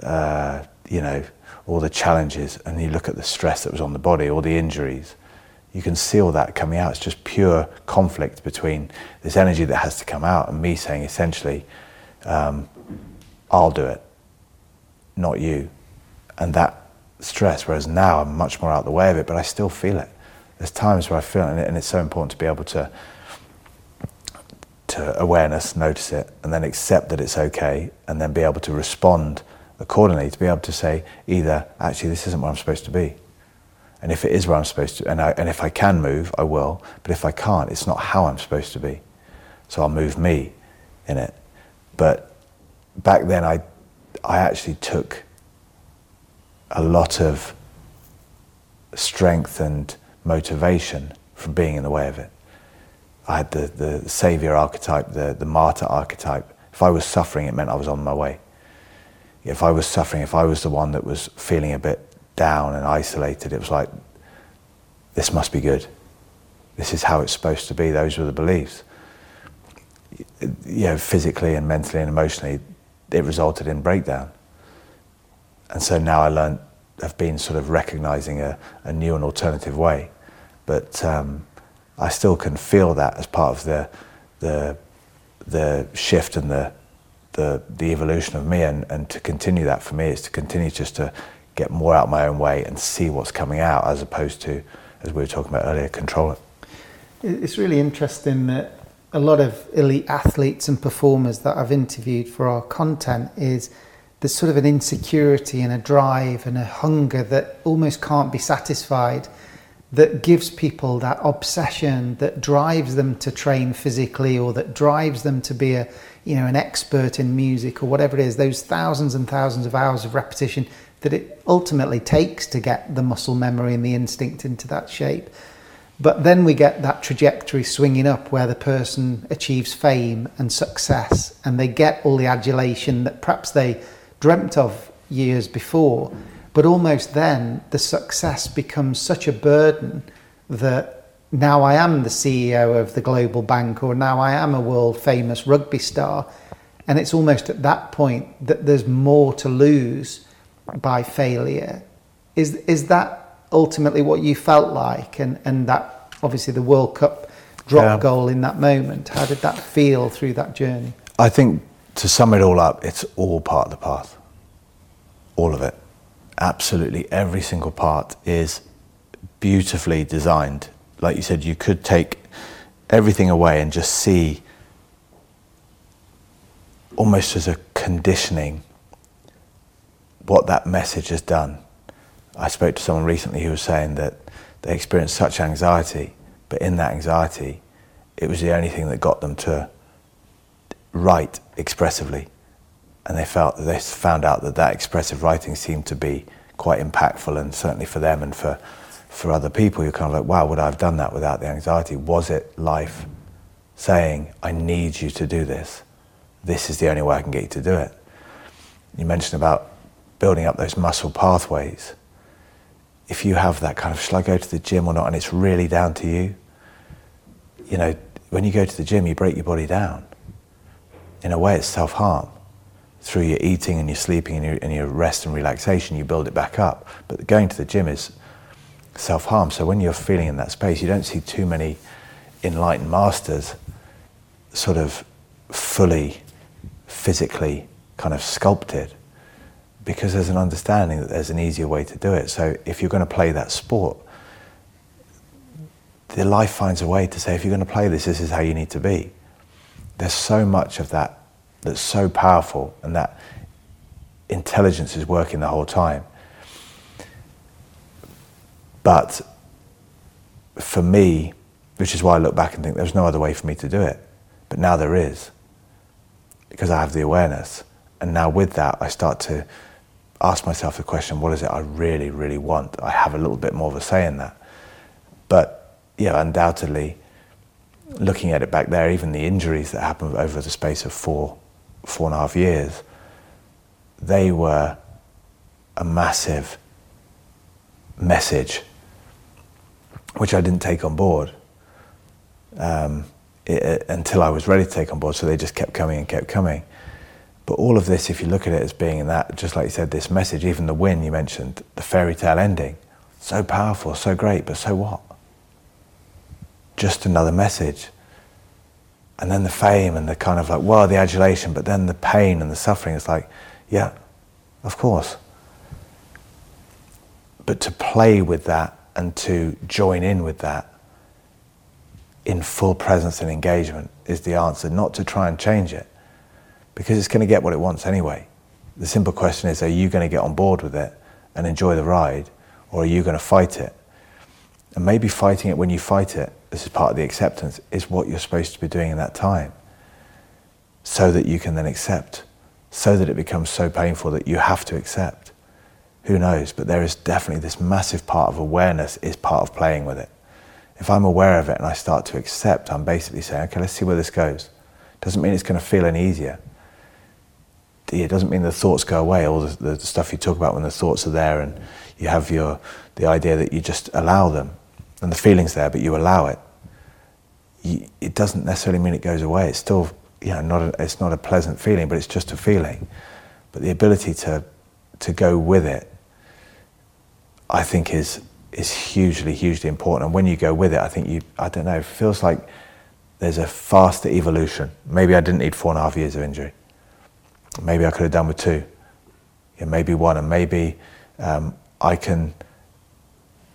uh, you know, all the challenges. And you look at the stress that was on the body, all the injuries. You can see all that coming out. It's just pure conflict between this energy that has to come out and me saying essentially, um, I'll do it, not you. And that stress, whereas now I'm much more out the way of it, but I still feel it. There's times where I feel it, and it's so important to be able to to awareness, notice it, and then accept that it's okay, and then be able to respond accordingly. To be able to say either, actually, this isn't where I'm supposed to be, and if it is where I'm supposed to, and, I, and if I can move, I will. But if I can't, it's not how I'm supposed to be. So I'll move me in it. But back then, I I actually took a lot of strength and motivation from being in the way of it. I had the, the savior archetype, the, the martyr archetype. If I was suffering, it meant I was on my way. If I was suffering, if I was the one that was feeling a bit down and isolated, it was like, this must be good. This is how it's supposed to be. Those were the beliefs. You know, physically and mentally and emotionally, it resulted in breakdown. And so now I learned, have been sort of recognizing a, a new and alternative way. But um, I still can feel that as part of the, the, the shift and the, the, the evolution of me. And, and to continue that for me is to continue just to get more out my own way and see what's coming out as opposed to, as we were talking about earlier, control it. It's really interesting that a lot of elite athletes and performers that I've interviewed for our content is there's sort of an insecurity and a drive and a hunger that almost can't be satisfied that gives people that obsession that drives them to train physically or that drives them to be a you know an expert in music or whatever it is those thousands and thousands of hours of repetition that it ultimately takes to get the muscle memory and the instinct into that shape. But then we get that trajectory swinging up where the person achieves fame and success and they get all the adulation that perhaps they dreamt of years before. But almost then, the success becomes such a burden that now I am the CEO of the global bank or now I am a world famous rugby star. And it's almost at that point that there's more to lose by failure. Is, is that ultimately what you felt like? And, and that obviously the World Cup drop Yeah. goal in that moment, how did that feel through that journey? I think to sum it all up, it's all part of the path. All of it. Absolutely every single part is beautifully designed. Like you said, you could take everything away and just see almost as a conditioning what that message has done. I spoke to someone recently who was saying that they experienced such anxiety, but in that anxiety, it was the only thing that got them to write expressively. And they felt they found out that that expressive writing seemed to be quite impactful, and certainly for them and for, for other people, you're kind of like, wow, would I have done that without the anxiety? Was it life saying, I need you to do this? This is the only way I can get you to do it. You mentioned about building up those muscle pathways. If you have that kind of, shall I go to the gym or not? And it's really down to you. You know, when you go to the gym, you break your body down. In a way, it's self harm. Through your eating and your sleeping and your, and your rest and relaxation, you build it back up. But going to the gym is self harm. So when you're feeling in that space, you don't see too many enlightened masters sort of fully physically kind of sculpted because there's an understanding that there's an easier way to do it. So if you're going to play that sport, the life finds a way to say, if you're going to play this, this is how you need to be. There's so much of that that's so powerful, and that intelligence is working the whole time. But for me, which is why I look back and think there's no other way for me to do it. But now there is, because I have the awareness. And now with that, I start to ask myself the question what is it I really, really want? I have a little bit more of a say in that. But yeah, undoubtedly, looking at it back there, even the injuries that happened over the space of four, four and a half years, they were a massive message which I didn't take on board um, it, until I was ready to take on board. So they just kept coming and kept coming. But all of this, if you look at it as being in that, just like you said, this message, even the win you mentioned, the fairy tale ending, so powerful, so great, but so what? Just another message. And then the fame and the kind of like, well, the adulation, but then the pain and the suffering. It's like, yeah, of course. But to play with that and to join in with that in full presence and engagement is the answer, not to try and change it because it's going to get what it wants anyway. The simple question is are you going to get on board with it and enjoy the ride, or are you going to fight it? And maybe fighting it when you fight it, this is part of the acceptance, is what you're supposed to be doing in that time so that you can then accept, so that it becomes so painful that you have to accept. Who knows? But there is definitely this massive part of awareness is part of playing with it. If I'm aware of it and I start to accept, I'm basically saying, okay, let's see where this goes. Doesn't mean it's going to feel any easier. It doesn't mean the thoughts go away. All the, the stuff you talk about when the thoughts are there and you have your the idea that you just allow them and the feelings there, but you allow it. You, it doesn't necessarily mean it goes away. It's still, you know, not a, it's not a pleasant feeling, but it's just a feeling. But the ability to to go with it, I think is is hugely, hugely important. And when you go with it, I think you, I don't know, it feels like there's a faster evolution. Maybe I didn't need four and a half years of injury. Maybe I could have done with two. Yeah, maybe one, and maybe um, I can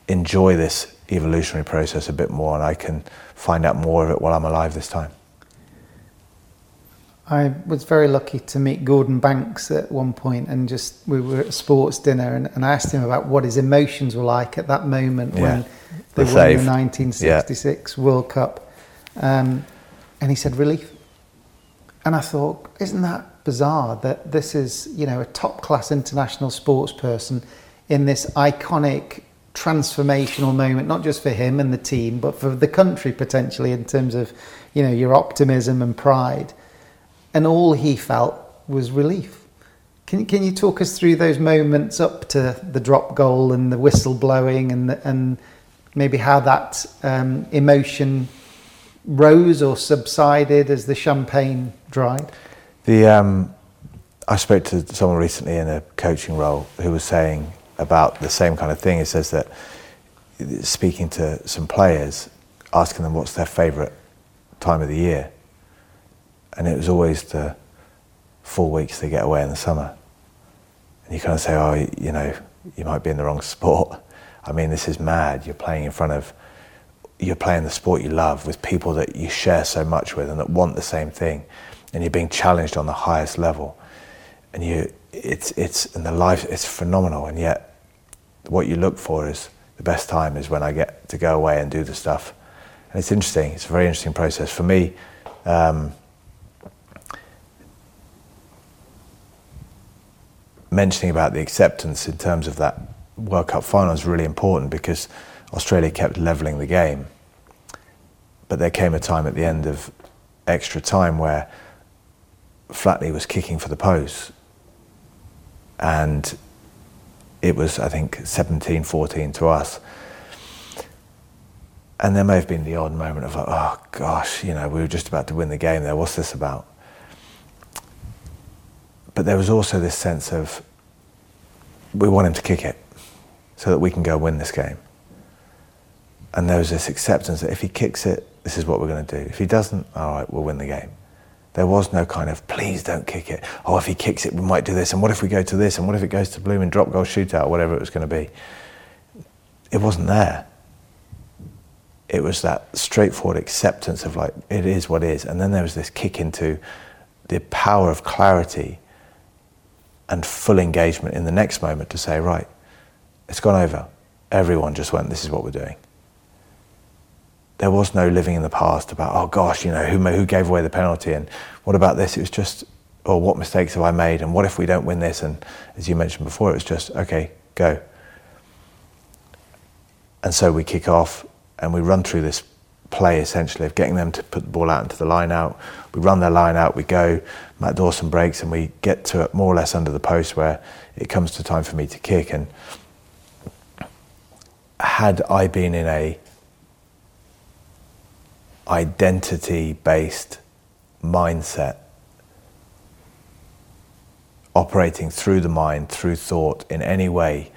enjoy this evolutionary process a bit more, and I can find out more of it while I'm alive this time. I was very lucky to meet Gordon Banks at one point, and just we were at a sports dinner, and, and I asked him about what his emotions were like at that moment Yeah. when they The won the save. 1966 World Cup, um, and he said relief. And I thought, isn't that bizarre that this is, you know, a top class international sports person in this iconic transformational moment, not just for him and the team, but for the country potentially in terms of, you know, your optimism and pride. And all he felt was relief. Can, can you talk us through those moments up to the drop goal and the whistle blowing and, and maybe how that um, emotion rose or subsided as the champagne dried? The um, I spoke to someone recently in a coaching role who was saying about the same kind of thing. He says that speaking to some players, asking them what's their favourite time of the year, and it was always the four weeks they get away in the summer. And you kind of say, oh, you know, you might be in the wrong sport. I mean, this is mad. You're playing in front of, you're playing the sport you love with people that you share so much with and that want the same thing, and you're being challenged on the highest level, and you, it's it's and the life, it's phenomenal, and yet what you look for is the best time is when I get to go away and do the stuff. And it's interesting. It's a very interesting process for me. Um, mentioning about the acceptance in terms of that World Cup final is really important because Australia kept levelling the game. But there came a time at the end of extra time where Flatley was kicking for the post. And it was, I think, 17 14 to us. And there may have been the odd moment of like, oh gosh, you know, we were just about to win the game there. What's this about? But there was also this sense of we want him to kick it so that we can go win this game. And there was this acceptance that if he kicks it, this is what we're going to do. If he doesn't, all right, we'll win the game. There was no kind of, please don't kick it. Oh, if he kicks it, we might do this. And what if we go to this? And what if it goes to blooming drop goal shootout, whatever it was going to be? It wasn't there. It was that straightforward acceptance of like, it is what is. And then there was this kick into the power of clarity and full engagement in the next moment to say, right, it's gone over. Everyone just went, this is what we're doing there was no living in the past about, oh gosh, you know, who, who gave away the penalty and what about this? It was just, oh, what mistakes have I made? And what if we don't win this? And as you mentioned before, it was just, okay, go. And so we kick off and we run through this play essentially of getting them to put the ball out into the line out. We run their line out, we go, Matt Dawson breaks and we get to it more or less under the post where it comes to time for me to kick. And had I been in a identity based mindset operating through the mind, through thought, in any way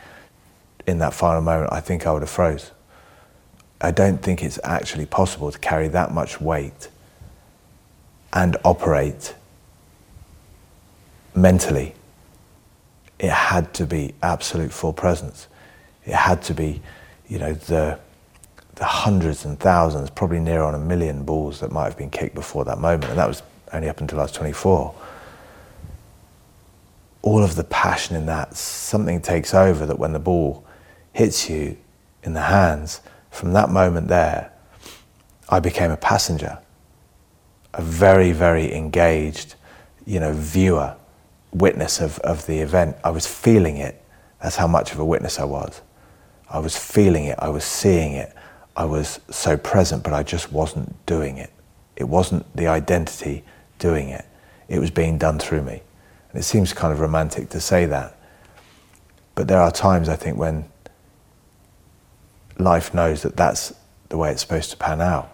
in that final moment, I think I would have froze. I don't think it's actually possible to carry that much weight and operate mentally. It had to be absolute full presence. It had to be, you know, the the hundreds and thousands, probably near on a million balls that might have been kicked before that moment, and that was only up until I was 24. All of the passion in that, something takes over that when the ball hits you in the hands, from that moment there, I became a passenger, a very, very engaged, you know, viewer, witness of, of the event. I was feeling it. That's how much of a witness I was. I was feeling it, I was seeing it, I was so present, but I just wasn't doing it. It wasn't the identity doing it, it was being done through me. And it seems kind of romantic to say that. But there are times, I think, when life knows that that's the way it's supposed to pan out.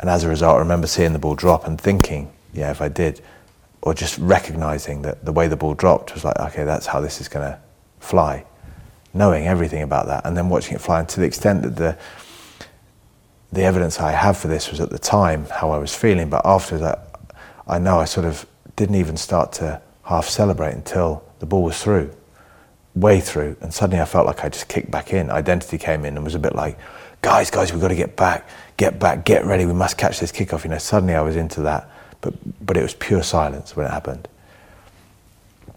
And as a result, I remember seeing the ball drop and thinking, yeah, if I did, or just recognizing that the way the ball dropped was like, okay, that's how this is going to fly. Knowing everything about that, and then watching it fly, and to the extent that the the evidence I have for this was at the time how I was feeling, but after that, I know I sort of didn't even start to half celebrate until the ball was through, way through, and suddenly I felt like I just kicked back in. Identity came in and was a bit like, guys, guys, we've got to get back, get back, get ready, we must catch this kickoff. You know, suddenly I was into that, but but it was pure silence when it happened.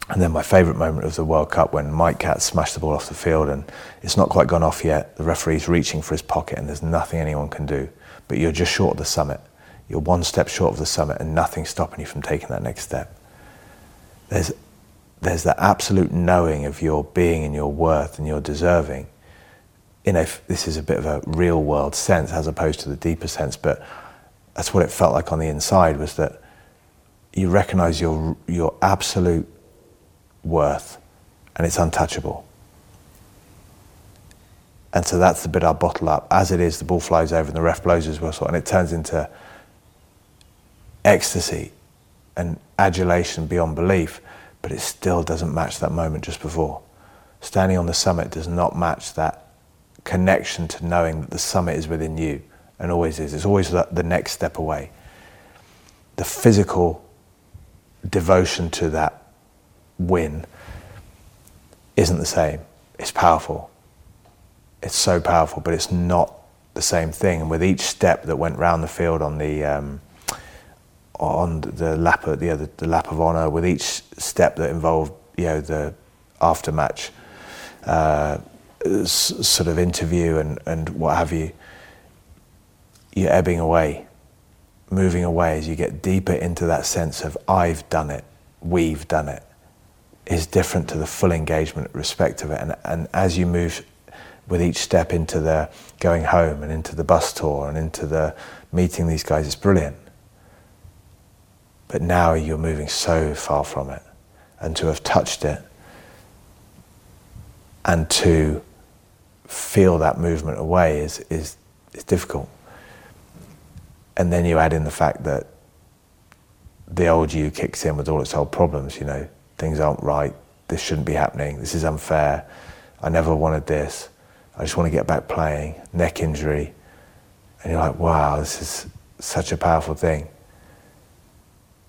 And then my favourite moment of the World Cup when Mike Catt smashed the ball off the field and it's not quite gone off yet. The referee's reaching for his pocket and there's nothing anyone can do. But you're just short of the summit. You're one step short of the summit and nothing's stopping you from taking that next step. there's there's that absolute knowing of your being and your worth and your deserving. In a, this is a bit of a real world sense as opposed to the deeper sense, but that's what it felt like on the inside was that you recognize your your absolute worth and it's untouchable. And so that's the bit I bottle up. As it is, the ball flies over and the ref blows his whistle and it turns into ecstasy and adulation beyond belief, but it still doesn't match that moment just before. Standing on the summit does not match that connection to knowing that the summit is within you and always is. It's always the next step away. The physical devotion to that win isn't the same. It's powerful. It's so powerful, but it's not the same thing. And with each step that went round the field on the um, on the lap of the, the lap of honour, with each step that involved you know the after match uh, sort of interview and, and what have you, you're ebbing away, moving away as you get deeper into that sense of I've done it, we've done it, is different to the full engagement respect of it. And, and as you move with each step into the going home and into the bus tour and into the meeting these guys, it's brilliant. But now you're moving so far from it. And to have touched it and to feel that movement away is, is, is difficult. And then you add in the fact that the old you kicks in with all its old problems, you know, things aren't right, this shouldn't be happening, this is unfair, I never wanted this, I just want to get back playing, neck injury. And you're like, wow, this is such a powerful thing.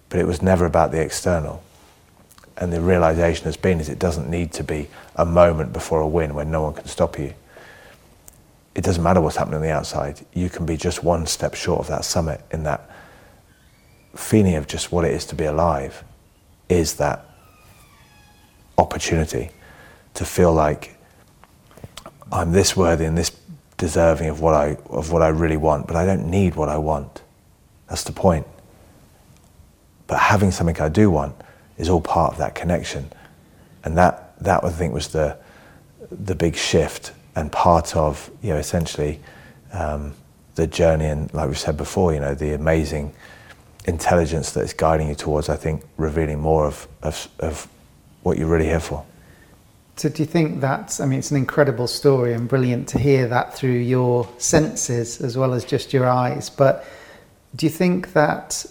But it was never about the external. And the realization has been is it doesn't need to be a moment before a win when no one can stop you. It doesn't matter what's happening on the outside. You can be just one step short of that summit in that feeling of just what it is to be alive is that opportunity to feel like I'm this worthy and this deserving of what I of what I really want, but I don't need what I want. That's the point. But having something I do want is all part of that connection, and that that I think was the the big shift and part of you know essentially um, the journey and like we said before, you know the amazing intelligence that is guiding you towards. I think revealing more of of, of what you're really here for. So, do you think that's, I mean, it's an incredible story and brilliant to hear that through your senses as well as just your eyes. But do you think that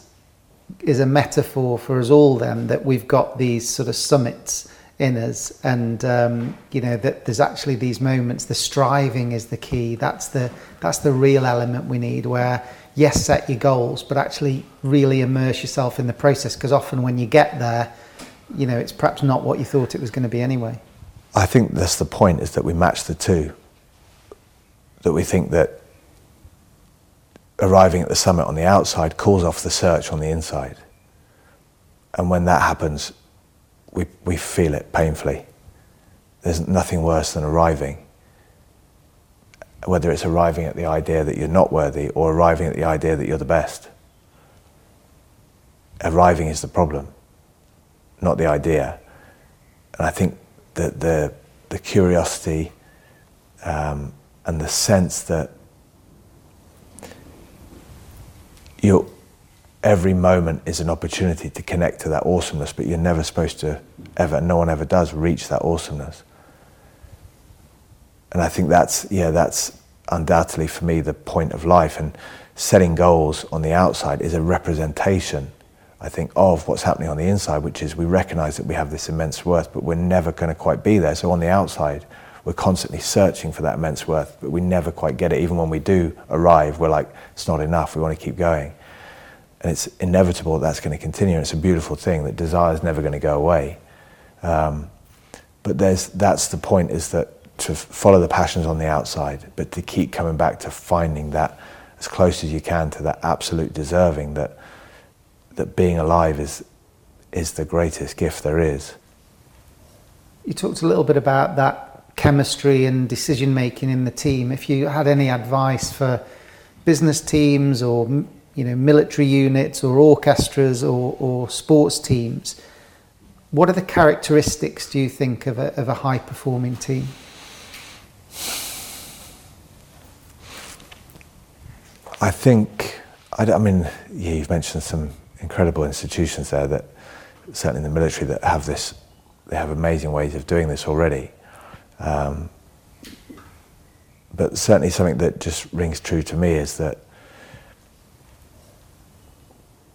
is a metaphor for us all then that we've got these sort of summits in us and, um, you know, that there's actually these moments, the striving is the key. That's the, that's the real element we need where, yes, set your goals, but actually really immerse yourself in the process because often when you get there, you know, it's perhaps not what you thought it was going to be anyway. I think that's the point is that we match the two. That we think that arriving at the summit on the outside calls off the search on the inside. And when that happens, we, we feel it painfully. There's nothing worse than arriving. Whether it's arriving at the idea that you're not worthy or arriving at the idea that you're the best. Arriving is the problem, not the idea. And I think that the, the curiosity um, and the sense that you every moment is an opportunity to connect to that awesomeness, but you're never supposed to ever, no one ever does reach that awesomeness. And I think that's, yeah, that's undoubtedly for me the point of life. And setting goals on the outside is a representation I think, of what's happening on the inside, which is we recognize that we have this immense worth, but we're never going to quite be there. So on the outside, we're constantly searching for that immense worth, but we never quite get it. Even when we do arrive, we're like, it's not enough, we want to keep going. And it's inevitable that that's going to continue. And it's a beautiful thing that desire is never going to go away. Um, but there's, that's the point is that to follow the passions on the outside, but to keep coming back to finding that as close as you can to that absolute deserving that that being alive is is the greatest gift there is. You talked a little bit about that chemistry and decision making in the team. If you had any advice for business teams or you know military units or orchestras or, or sports teams What are the characteristics, do you think, of a, of a high performing team? I think, I, I mean, yeah, you've mentioned some incredible institutions there that, certainly in the military, that have this, they have amazing ways of doing this already. Um, but certainly something that just rings true to me is that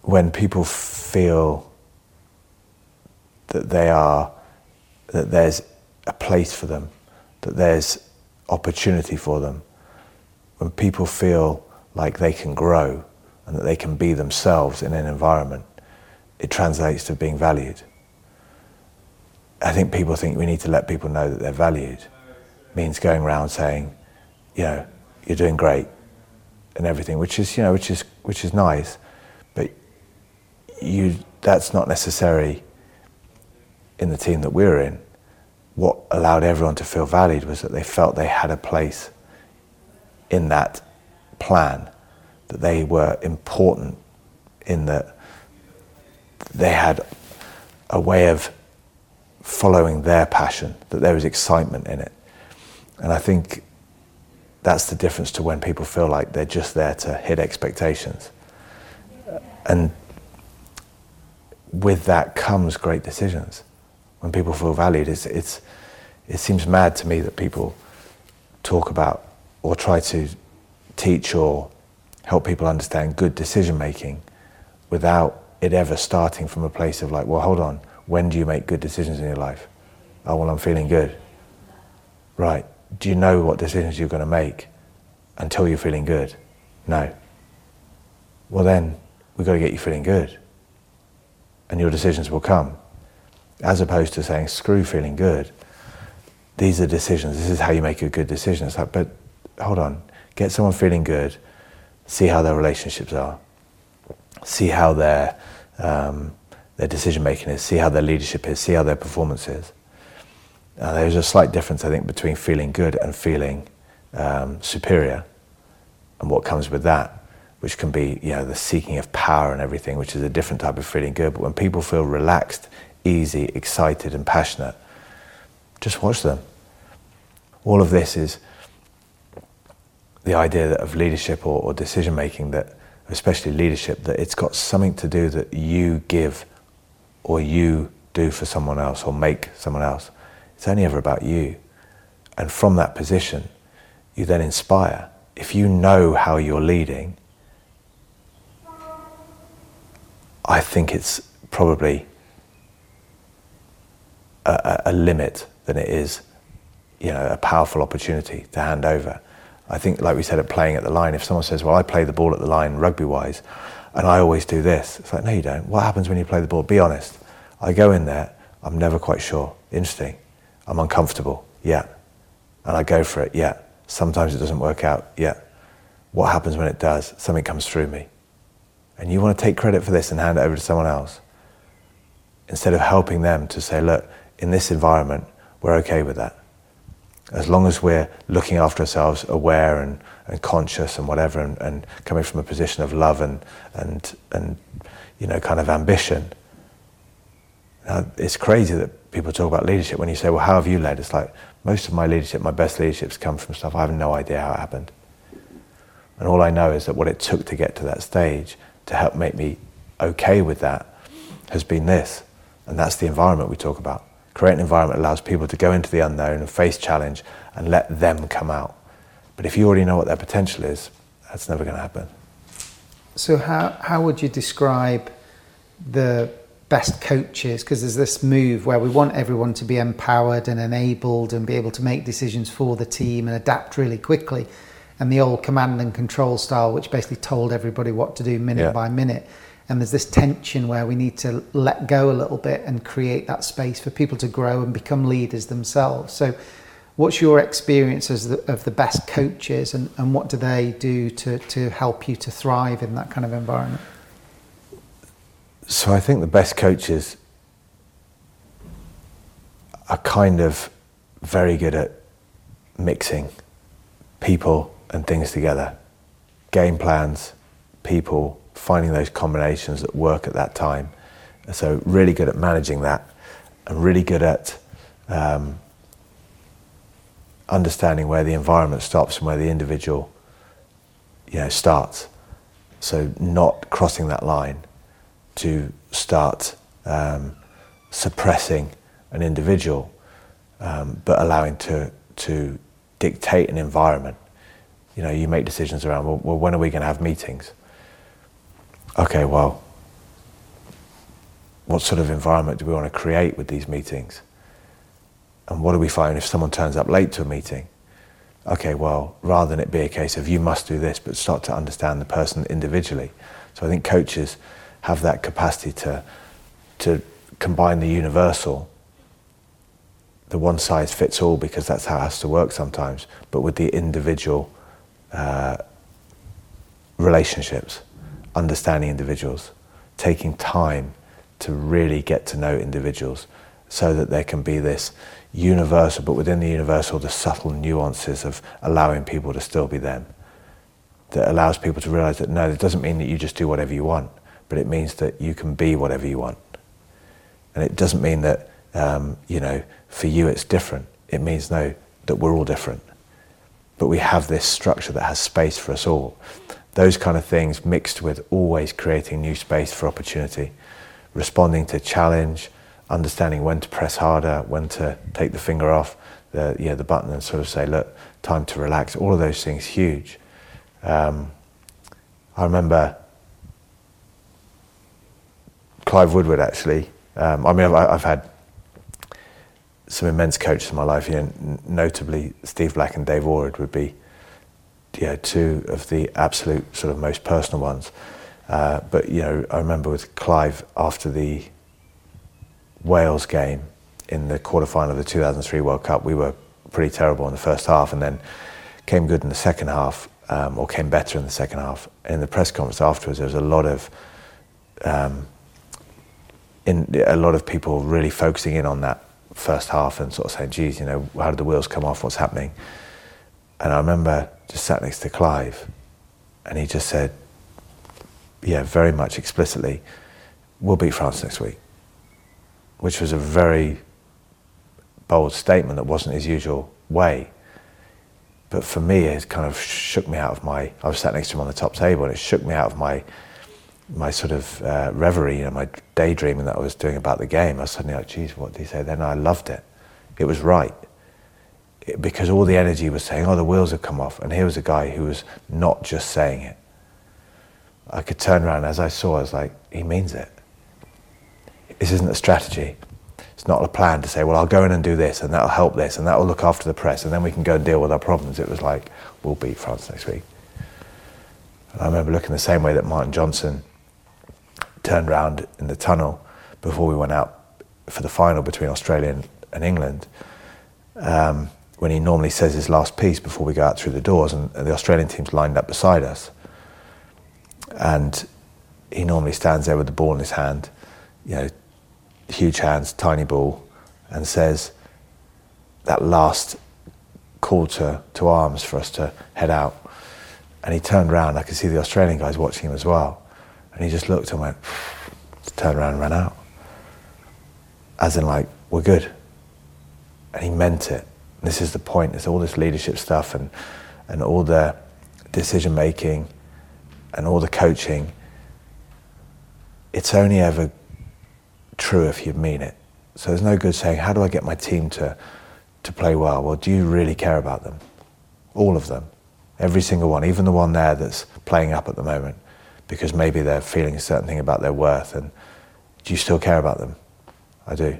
when people feel that they are, that there's a place for them, that there's opportunity for them, when people feel like they can grow and that they can be themselves in an environment, it translates to being valued. I think people think we need to let people know that they're valued means going around saying, you know, you're doing great and everything, which is, you know, which is, which is nice, but you, that's not necessary in the team that we're in. What allowed everyone to feel valued was that they felt they had a place in that plan, that they were important in that they had a way of following their passion, that there was excitement in it. And I think that's the difference to when people feel like they're just there to hit expectations. And with that comes great decisions. When people feel valued, it's, it's, it seems mad to me that people talk about or try to teach or help people understand good decision making without it ever starting from a place of like, well, hold on, when do you make good decisions in your life? Oh, well, I'm feeling good. Right. Do you know what decisions you're going to make until you're feeling good? No. Well, then we've got to get you feeling good. And your decisions will come. As opposed to saying, screw feeling good. These are decisions. This is how you make a good decision. It's like, but hold on get someone feeling good, see how their relationships are, see how their, um, their decision making is, see how their leadership is, see how their performance is. Uh, there's a slight difference, I think, between feeling good and feeling um, superior, and what comes with that, which can be, you know, the seeking of power and everything, which is a different type of feeling good. But when people feel relaxed, easy, excited, and passionate, just watch them. All of this is the idea of leadership or, or decision making that, especially leadership, that it's got something to do that you give or you do for someone else or make someone else. It's only ever about you. And from that position, you then inspire. If you know how you're leading, I think it's probably a, a, limit than it is, you know, a powerful opportunity to hand over. I think, like we said, at playing at the line, if someone says, Well, I play the ball at the line rugby wise, and I always do this, it's like, No, you don't. What happens when you play the ball? Be honest. I go in there, I'm never quite sure. Interesting. I'm uncomfortable. Yeah. And I go for it. Yeah. Sometimes it doesn't work out. Yeah. What happens when it does? Something comes through me. And you want to take credit for this and hand it over to someone else. Instead of helping them to say, Look, in this environment, we're okay with that as long as we're looking after ourselves, aware and, and conscious and whatever, and, and coming from a position of love and, and, and you know, kind of ambition. Now, it's crazy that people talk about leadership when you say, well, how have you led? It's like, most of my leadership, my best leaderships come from stuff I have no idea how it happened. And all I know is that what it took to get to that stage to help make me okay with that has been this. And that's the environment we talk about create an environment that allows people to go into the unknown and face challenge and let them come out. But if you already know what their potential is, that's never going to happen. So, how, how would you describe the best coaches? Because there's this move where we want everyone to be empowered and enabled and be able to make decisions for the team and adapt really quickly. And the old command and control style, which basically told everybody what to do minute yeah. by minute and there's this tension where we need to let go a little bit and create that space for people to grow and become leaders themselves. So, what's your experience as the, of the best coaches, and, and what do they do to, to help you to thrive in that kind of environment? So, I think the best coaches are kind of very good at mixing people and things together, game plans, people, finding those combinations that work at that time. So really good at managing that. and really good at um, understanding where the environment stops and where the individual you know, starts. So not crossing that line to start um, suppressing an individual, um, but allowing to to dictate an environment. You know, you make decisions around. Well, well when are we going to have meetings? Okay, well, what sort of environment do we want to create with these meetings? And what do we find if someone turns up late to a meeting? Okay, well, rather than it be a case of you must do this, but start to understand the person individually. So I think coaches have that capacity to to combine the universal, the one size fits all, because that's how it has to work sometimes, but with the individual uh, relationships, understanding individuals, taking time to really get to know individuals so that there can be this universal, but within the universal, the subtle nuances of allowing people to still be them. That allows people to realize that no, it doesn't mean that you just do whatever you want, but it means that you can be whatever you want. And it doesn't mean that, um, you know, for you it's different. It means, no, that we're all different. But we have this structure that has space for us all. Those kind of things mixed with always creating new space for opportunity, responding to challenge, understanding when to press harder, when to take the finger off the, yeah, the button and sort of say, look, time to relax. All of those things huge. Um, I remember Clive Woodward actually um, I mean, I've, I've, had some immense coaches in my life. You know, notably Steve Black and Dave Alred would be, know, two of the absolute sort of most personal ones. Uh, but you know, I remember with Clive after the Wales game in the quarterfinal of the 2003 World Cup, we were pretty terrible in the first half, and then came good in the second half, um, or came better in the second half. In the press conference afterwards, there was a lot of um, in a lot of people really focusing in on that first half and sort of saying, geez, you know, how did the wheels come off? What's happening? And I remember just sat next to Clive and he just said, yeah, very much explicitly, we'll beat France next week, which was a very bold statement that wasn't his usual way. But for me, it kind of shook me out of my, I was sat next to him on the top table and it shook me out of my my sort of uh, reverie, you know, my daydreaming that I was doing about the game, I was suddenly like, geez, what did he say? Then I loved it. It was right. Because all the energy was saying, oh, the wheels have come off. And here was a guy who was not just saying it. I could turn around as I saw, I was like, he means it. This isn't a strategy. It's not a plan to say, well, I'll go in and do this, and that'll help this, and that'll look after the press, and then we can go and deal with our problems. It was like, we'll beat France next week. And I remember looking the same way that Martin Johnson turned around in the tunnel before we went out for the final between Australia and, England. Um, when he normally says his last piece before we go out through the doors, and, the Australian team's lined up beside us. And he normally stands there with the ball in his hand, you know, huge hands, tiny ball, and says that last call to, to arms for us to head out. And he turned around, I could see the Australian guys watching him as well. And he just looked and went, turned around and ran out. As in, like, we're good. And he meant it. This is the point. It's all this leadership stuff and, and all the decision making and all the coaching. It's only ever true if you mean it. So there's no good saying, how do I get my team to, to play well? Well, do you really care about them? All of them. Every single one, even the one there that's playing up at the moment because maybe they're feeling a certain thing about their worth. And do you still care about them? I do,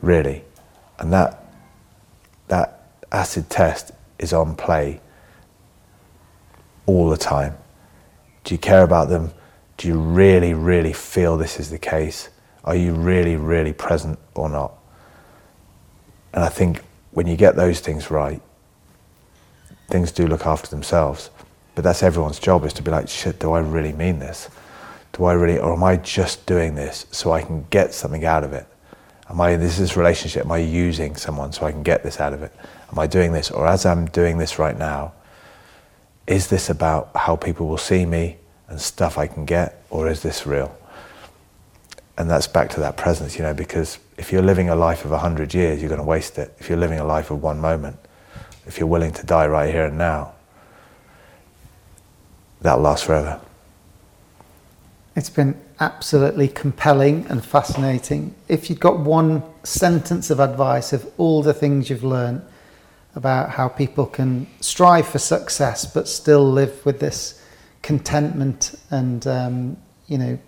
really. And that that acid test is on play all the time. Do you care about them? Do you really, really feel this is the case? Are you really, really present or not? And I think when you get those things right, things do look after themselves. But that's everyone's job is to be like, shit, do I really mean this? Do I really, or am I just doing this so I can get something out of it? Am I in this, relationship? Am I using someone so I can get this out of it? Am I doing this? Or as I'm doing this right now, is this about how people will see me and stuff I can get? Or is this real? and that's back to that presence, you know, because if you're living a life of 100 years, you're going to waste it. If you're living a life of one moment, if you're willing to die right here and now, that'll last forever. It's been absolutely compelling and fascinating. If you'd got one sentence of advice of all the things you've learned about how people can strive for success but still live with this contentment and um, you know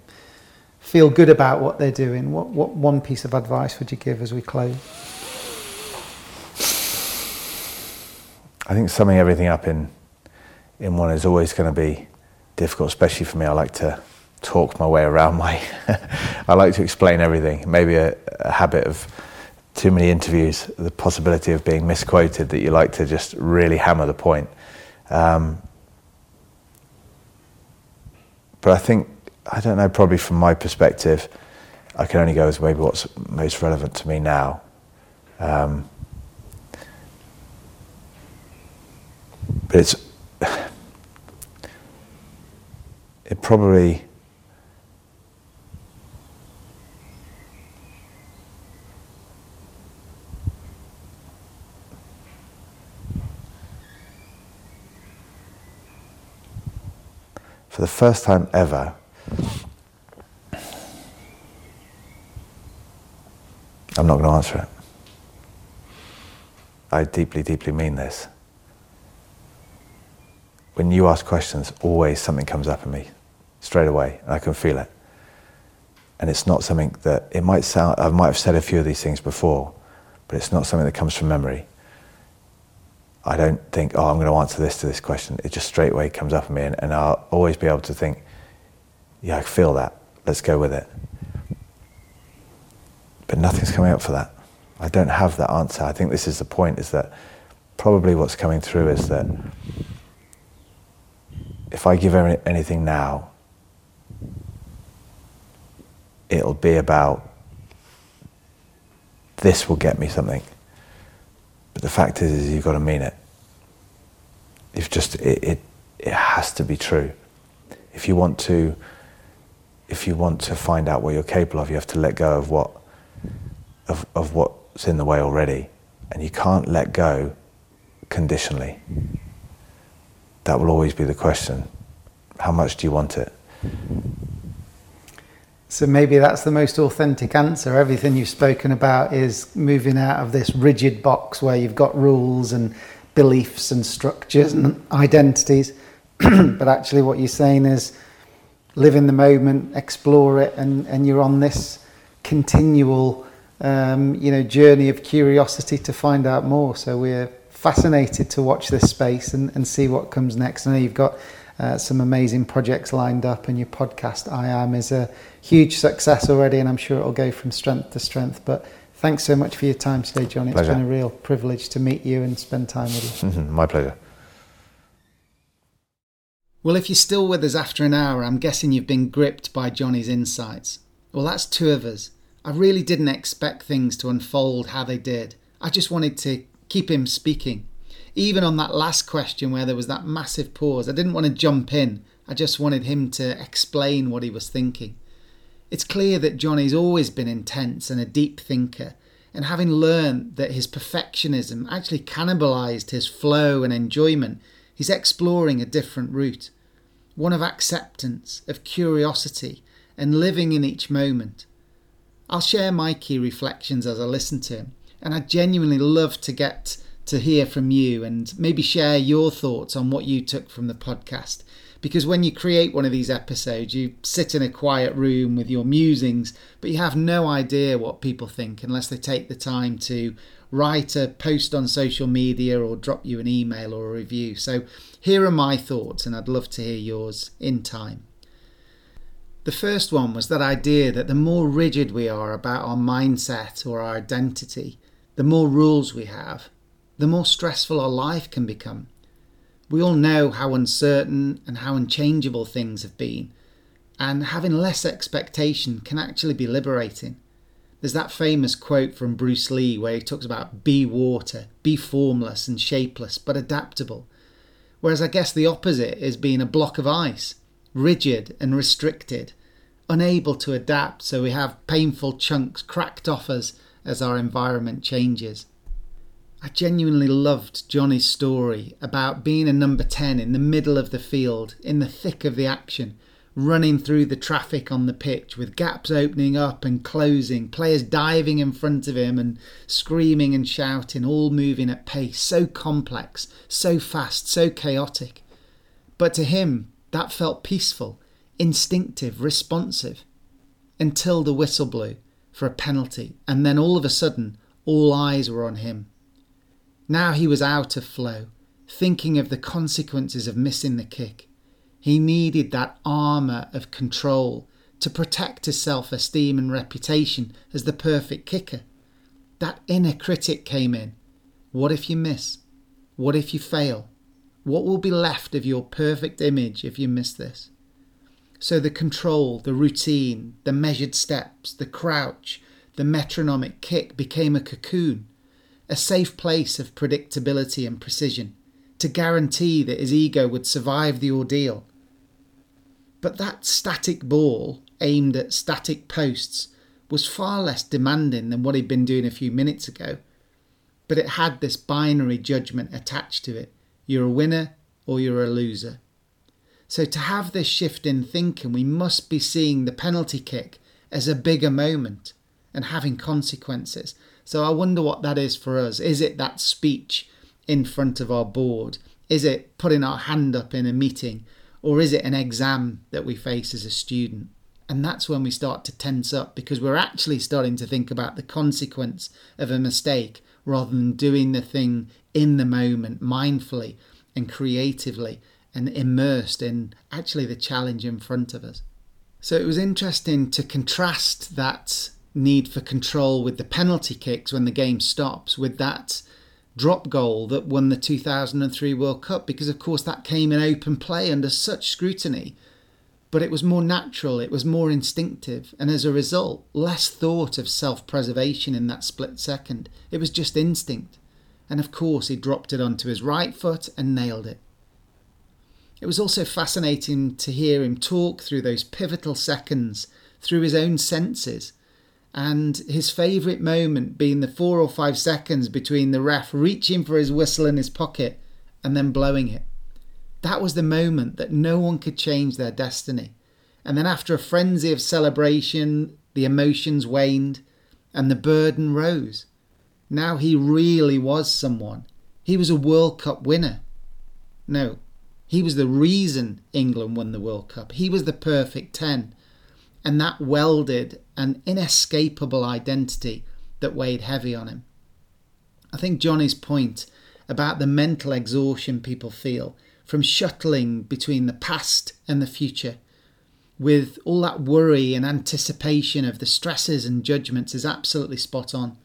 feel good about what they're doing, what what one piece of advice would you give as we close? I think summing everything up in in one is always going to be difficult, especially for me. I like to talk my way around my. I like to explain everything. Maybe a, a, habit of too many interviews, the possibility of being misquoted, that you like to just really hammer the point. Um, but I think I don't know. Probably from my perspective, I can only go as maybe what's most relevant to me now. Um, but it's it probably for the first time ever I'm not going to answer it. I deeply, deeply mean this when you ask questions, always something comes up in me straight away, and I can feel it. And it's not something that it might sound. I might have said a few of these things before, but it's not something that comes from memory. I don't think, oh, I'm going to answer this to this question. It just straight away comes up in me, and, and I'll always be able to think, yeah, I feel that. Let's go with it. But nothing's coming up for that. I don't have that answer. I think this is the point: is that probably what's coming through is that if I give anything now, it'll be about this will get me something. But the fact is, is you've got to mean it. If just it, it, it has to be true. If you want to, if you want to find out what you're capable of, you have to let go of what, of, of what's in the way already, and you can't let go conditionally that will always be the question. How much do you want it? So maybe that's the most authentic answer. Everything you've spoken about is moving out of this rigid box where you've got rules and beliefs and structures and identities. but actually, what you're saying is live in the moment, explore it, and, and you're on this continual um, you know, journey of curiosity to find out more. So we're fascinated to watch this space and, and see what comes next. I know you've got uh, some amazing projects lined up, and your podcast, I Am, is a huge success already, and I'm sure it'll go from strength to strength. But thanks so much for your time today, John. It's pleasure. been a real privilege to meet you and spend time with you. My pleasure. Well, if you're still with us after an hour, I'm guessing you've been gripped by Jonny's insights. Well, that's two of us. I really didn't expect things to unfold how they did. I just wanted to keep him speaking. Even on that last question where there was that massive pause, I didn't want to jump in. I just wanted him to explain what he was thinking. It's clear that Jonny's always been intense and a deep thinker, and having learned that his perfectionism actually cannibalized his flow and enjoyment, he's exploring a different route. One of acceptance, of curiosity, and living in each moment. I'll share my key reflections as I listen to him, and I genuinely love to get to hear from you and maybe share your thoughts on what you took from the podcast. Because when you create one of these episodes, you sit in a quiet room with your musings, but you have no idea what people think unless they take the time to write a post on social media or drop you an email or a review. So here are my thoughts, and I'd love to hear yours in time. The first one was that idea that the more rigid we are about our mindset or our identity, the more rules we have, the more stressful our life can become. We all know how uncertain and how unchangeable things have been, and having less expectation can actually be liberating. There's that famous quote from Bruce Lee where he talks about be water, be formless and shapeless, but adaptable. Whereas I guess the opposite is being a block of ice, rigid and restricted, unable to adapt, so we have painful chunks cracked off us as our environment changes. I genuinely loved Jonny's story about being a number 10 in the middle of the field, in the thick of the action, running through the traffic on the pitch with gaps opening up and closing, players diving in front of him and screaming and shouting, all moving at pace, so complex, so fast, so chaotic. But to him, that felt peaceful, instinctive, responsive, until the whistle blew for a penalty, and then all of a sudden, all eyes were on him. Now he was out of flow, thinking of the consequences of missing the kick. He needed that armour of control to protect his self esteem and reputation as the perfect kicker. That inner critic came in. What if you miss? What if you fail? What will be left of your perfect image if you miss this? So the control, the routine, the measured steps, the crouch, the metronomic kick became a cocoon a safe place of predictability and precision, to guarantee that his ego would survive the ordeal. But that static ball, aimed at static posts, was far less demanding than what he'd been doing a few minutes ago. But it had this binary judgment attached to it you're a winner or you're a loser. So, to have this shift in thinking, we must be seeing the penalty kick as a bigger moment and having consequences so I wonder what that is for us. Is it that speech in front of our board? Is it putting our hand up in a meeting? Or is it an exam that we face as a student? And that's when we start to tense up because we're actually starting to think about the consequence of a mistake rather than doing the thing in the moment mindfully and creatively and immersed in actually the challenge in front of us. So it was interesting to contrast that need for control with the penalty kicks when the game stops, with that drop goal that won the 2003 World Cup, because of course that came in open play under such scrutiny. But it was more natural, it was more instinctive, and as a result, less thought of self preservation in that split second. It was just instinct. And of course, he dropped it onto his right foot and nailed it. It was also fascinating to hear him talk through those pivotal seconds through his own senses and his favourite moment being the four or five seconds between the ref reaching for his whistle in his pocket and then blowing it. That was the moment that no one could change their destiny. And then, after a frenzy of celebration, the emotions waned and the burden rose. Now he really was someone. He was a World Cup winner. No, he was the reason England won the World Cup. He was the perfect 10 and that welded an inescapable identity that weighed heavy on him. I think Jonny's point about the mental exhaustion people feel from shuttling between the past and the future with all that worry and anticipation of the stresses and judgments is absolutely spot on.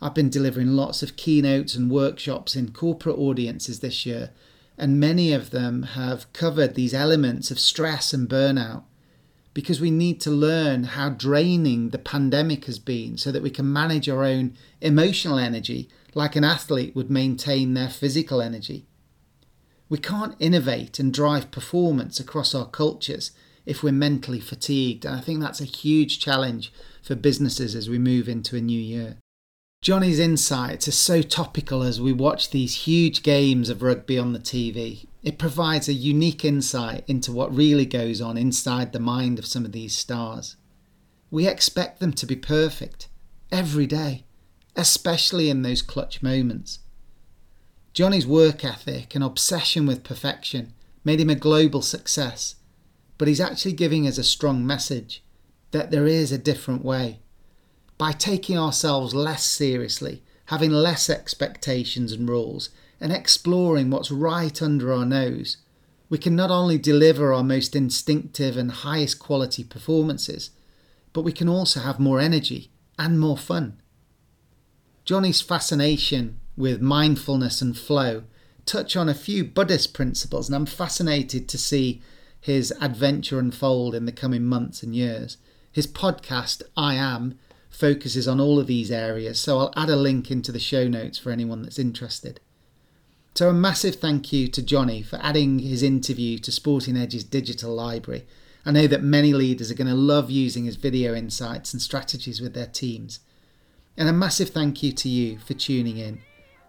I've been delivering lots of keynotes and workshops in corporate audiences this year, and many of them have covered these elements of stress and burnout because we need to learn how draining the pandemic has been so that we can manage our own emotional energy like an athlete would maintain their physical energy. We can't innovate and drive performance across our cultures if we're mentally fatigued, and I think that's a huge challenge for businesses as we move into a new year. Jonny's insights are so topical as we watch these huge games of rugby on the TV. It provides a unique insight into what really goes on inside the mind of some of these stars. We expect them to be perfect every day, especially in those clutch moments. Jonny's work ethic and obsession with perfection made him a global success, but he's actually giving us a strong message that there is a different way by taking ourselves less seriously, having less expectations and rules, and exploring what's right under our nose, we can not only deliver our most instinctive and highest quality performances, but we can also have more energy and more fun. Jonny's fascination with mindfulness and flow touch on a few Buddhist principles, and I'm fascinated to see his adventure unfold in the coming months and years. His podcast, I Am, focuses on all of these areas, so I'll add a link into the show notes for anyone that's interested. So, a massive thank you to Jonny for adding his interview to Sporting Edge's digital library. I know that many leaders are going to love using his video insights and strategies with their teams. And a massive thank you to you for tuning in.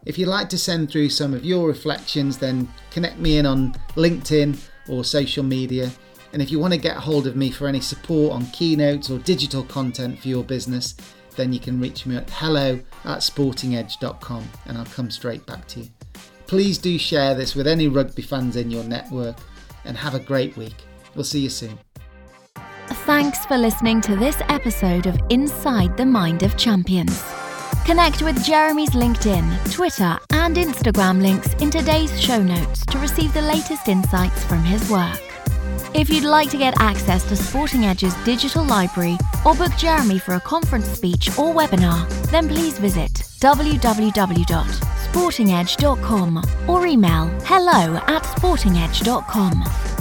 If you'd like to send through some of your reflections, then connect me in on LinkedIn or social media. And if you want to get hold of me for any support on keynotes or digital content for your business, then you can reach me at hello at sportingedge.com and I'll come straight back to you. Please do share this with any rugby fans in your network and have a great week. We'll see you soon. Thanks for listening to this episode of Inside the Mind of Champions. Connect with Jeremy's LinkedIn, Twitter, and Instagram links in today's show notes to receive the latest insights from his work. If you'd like to get access to Sporting Edge's digital library or book Jeremy for a conference speech or webinar, then please visit www.sportingedge.com or email hello at sportingedge.com.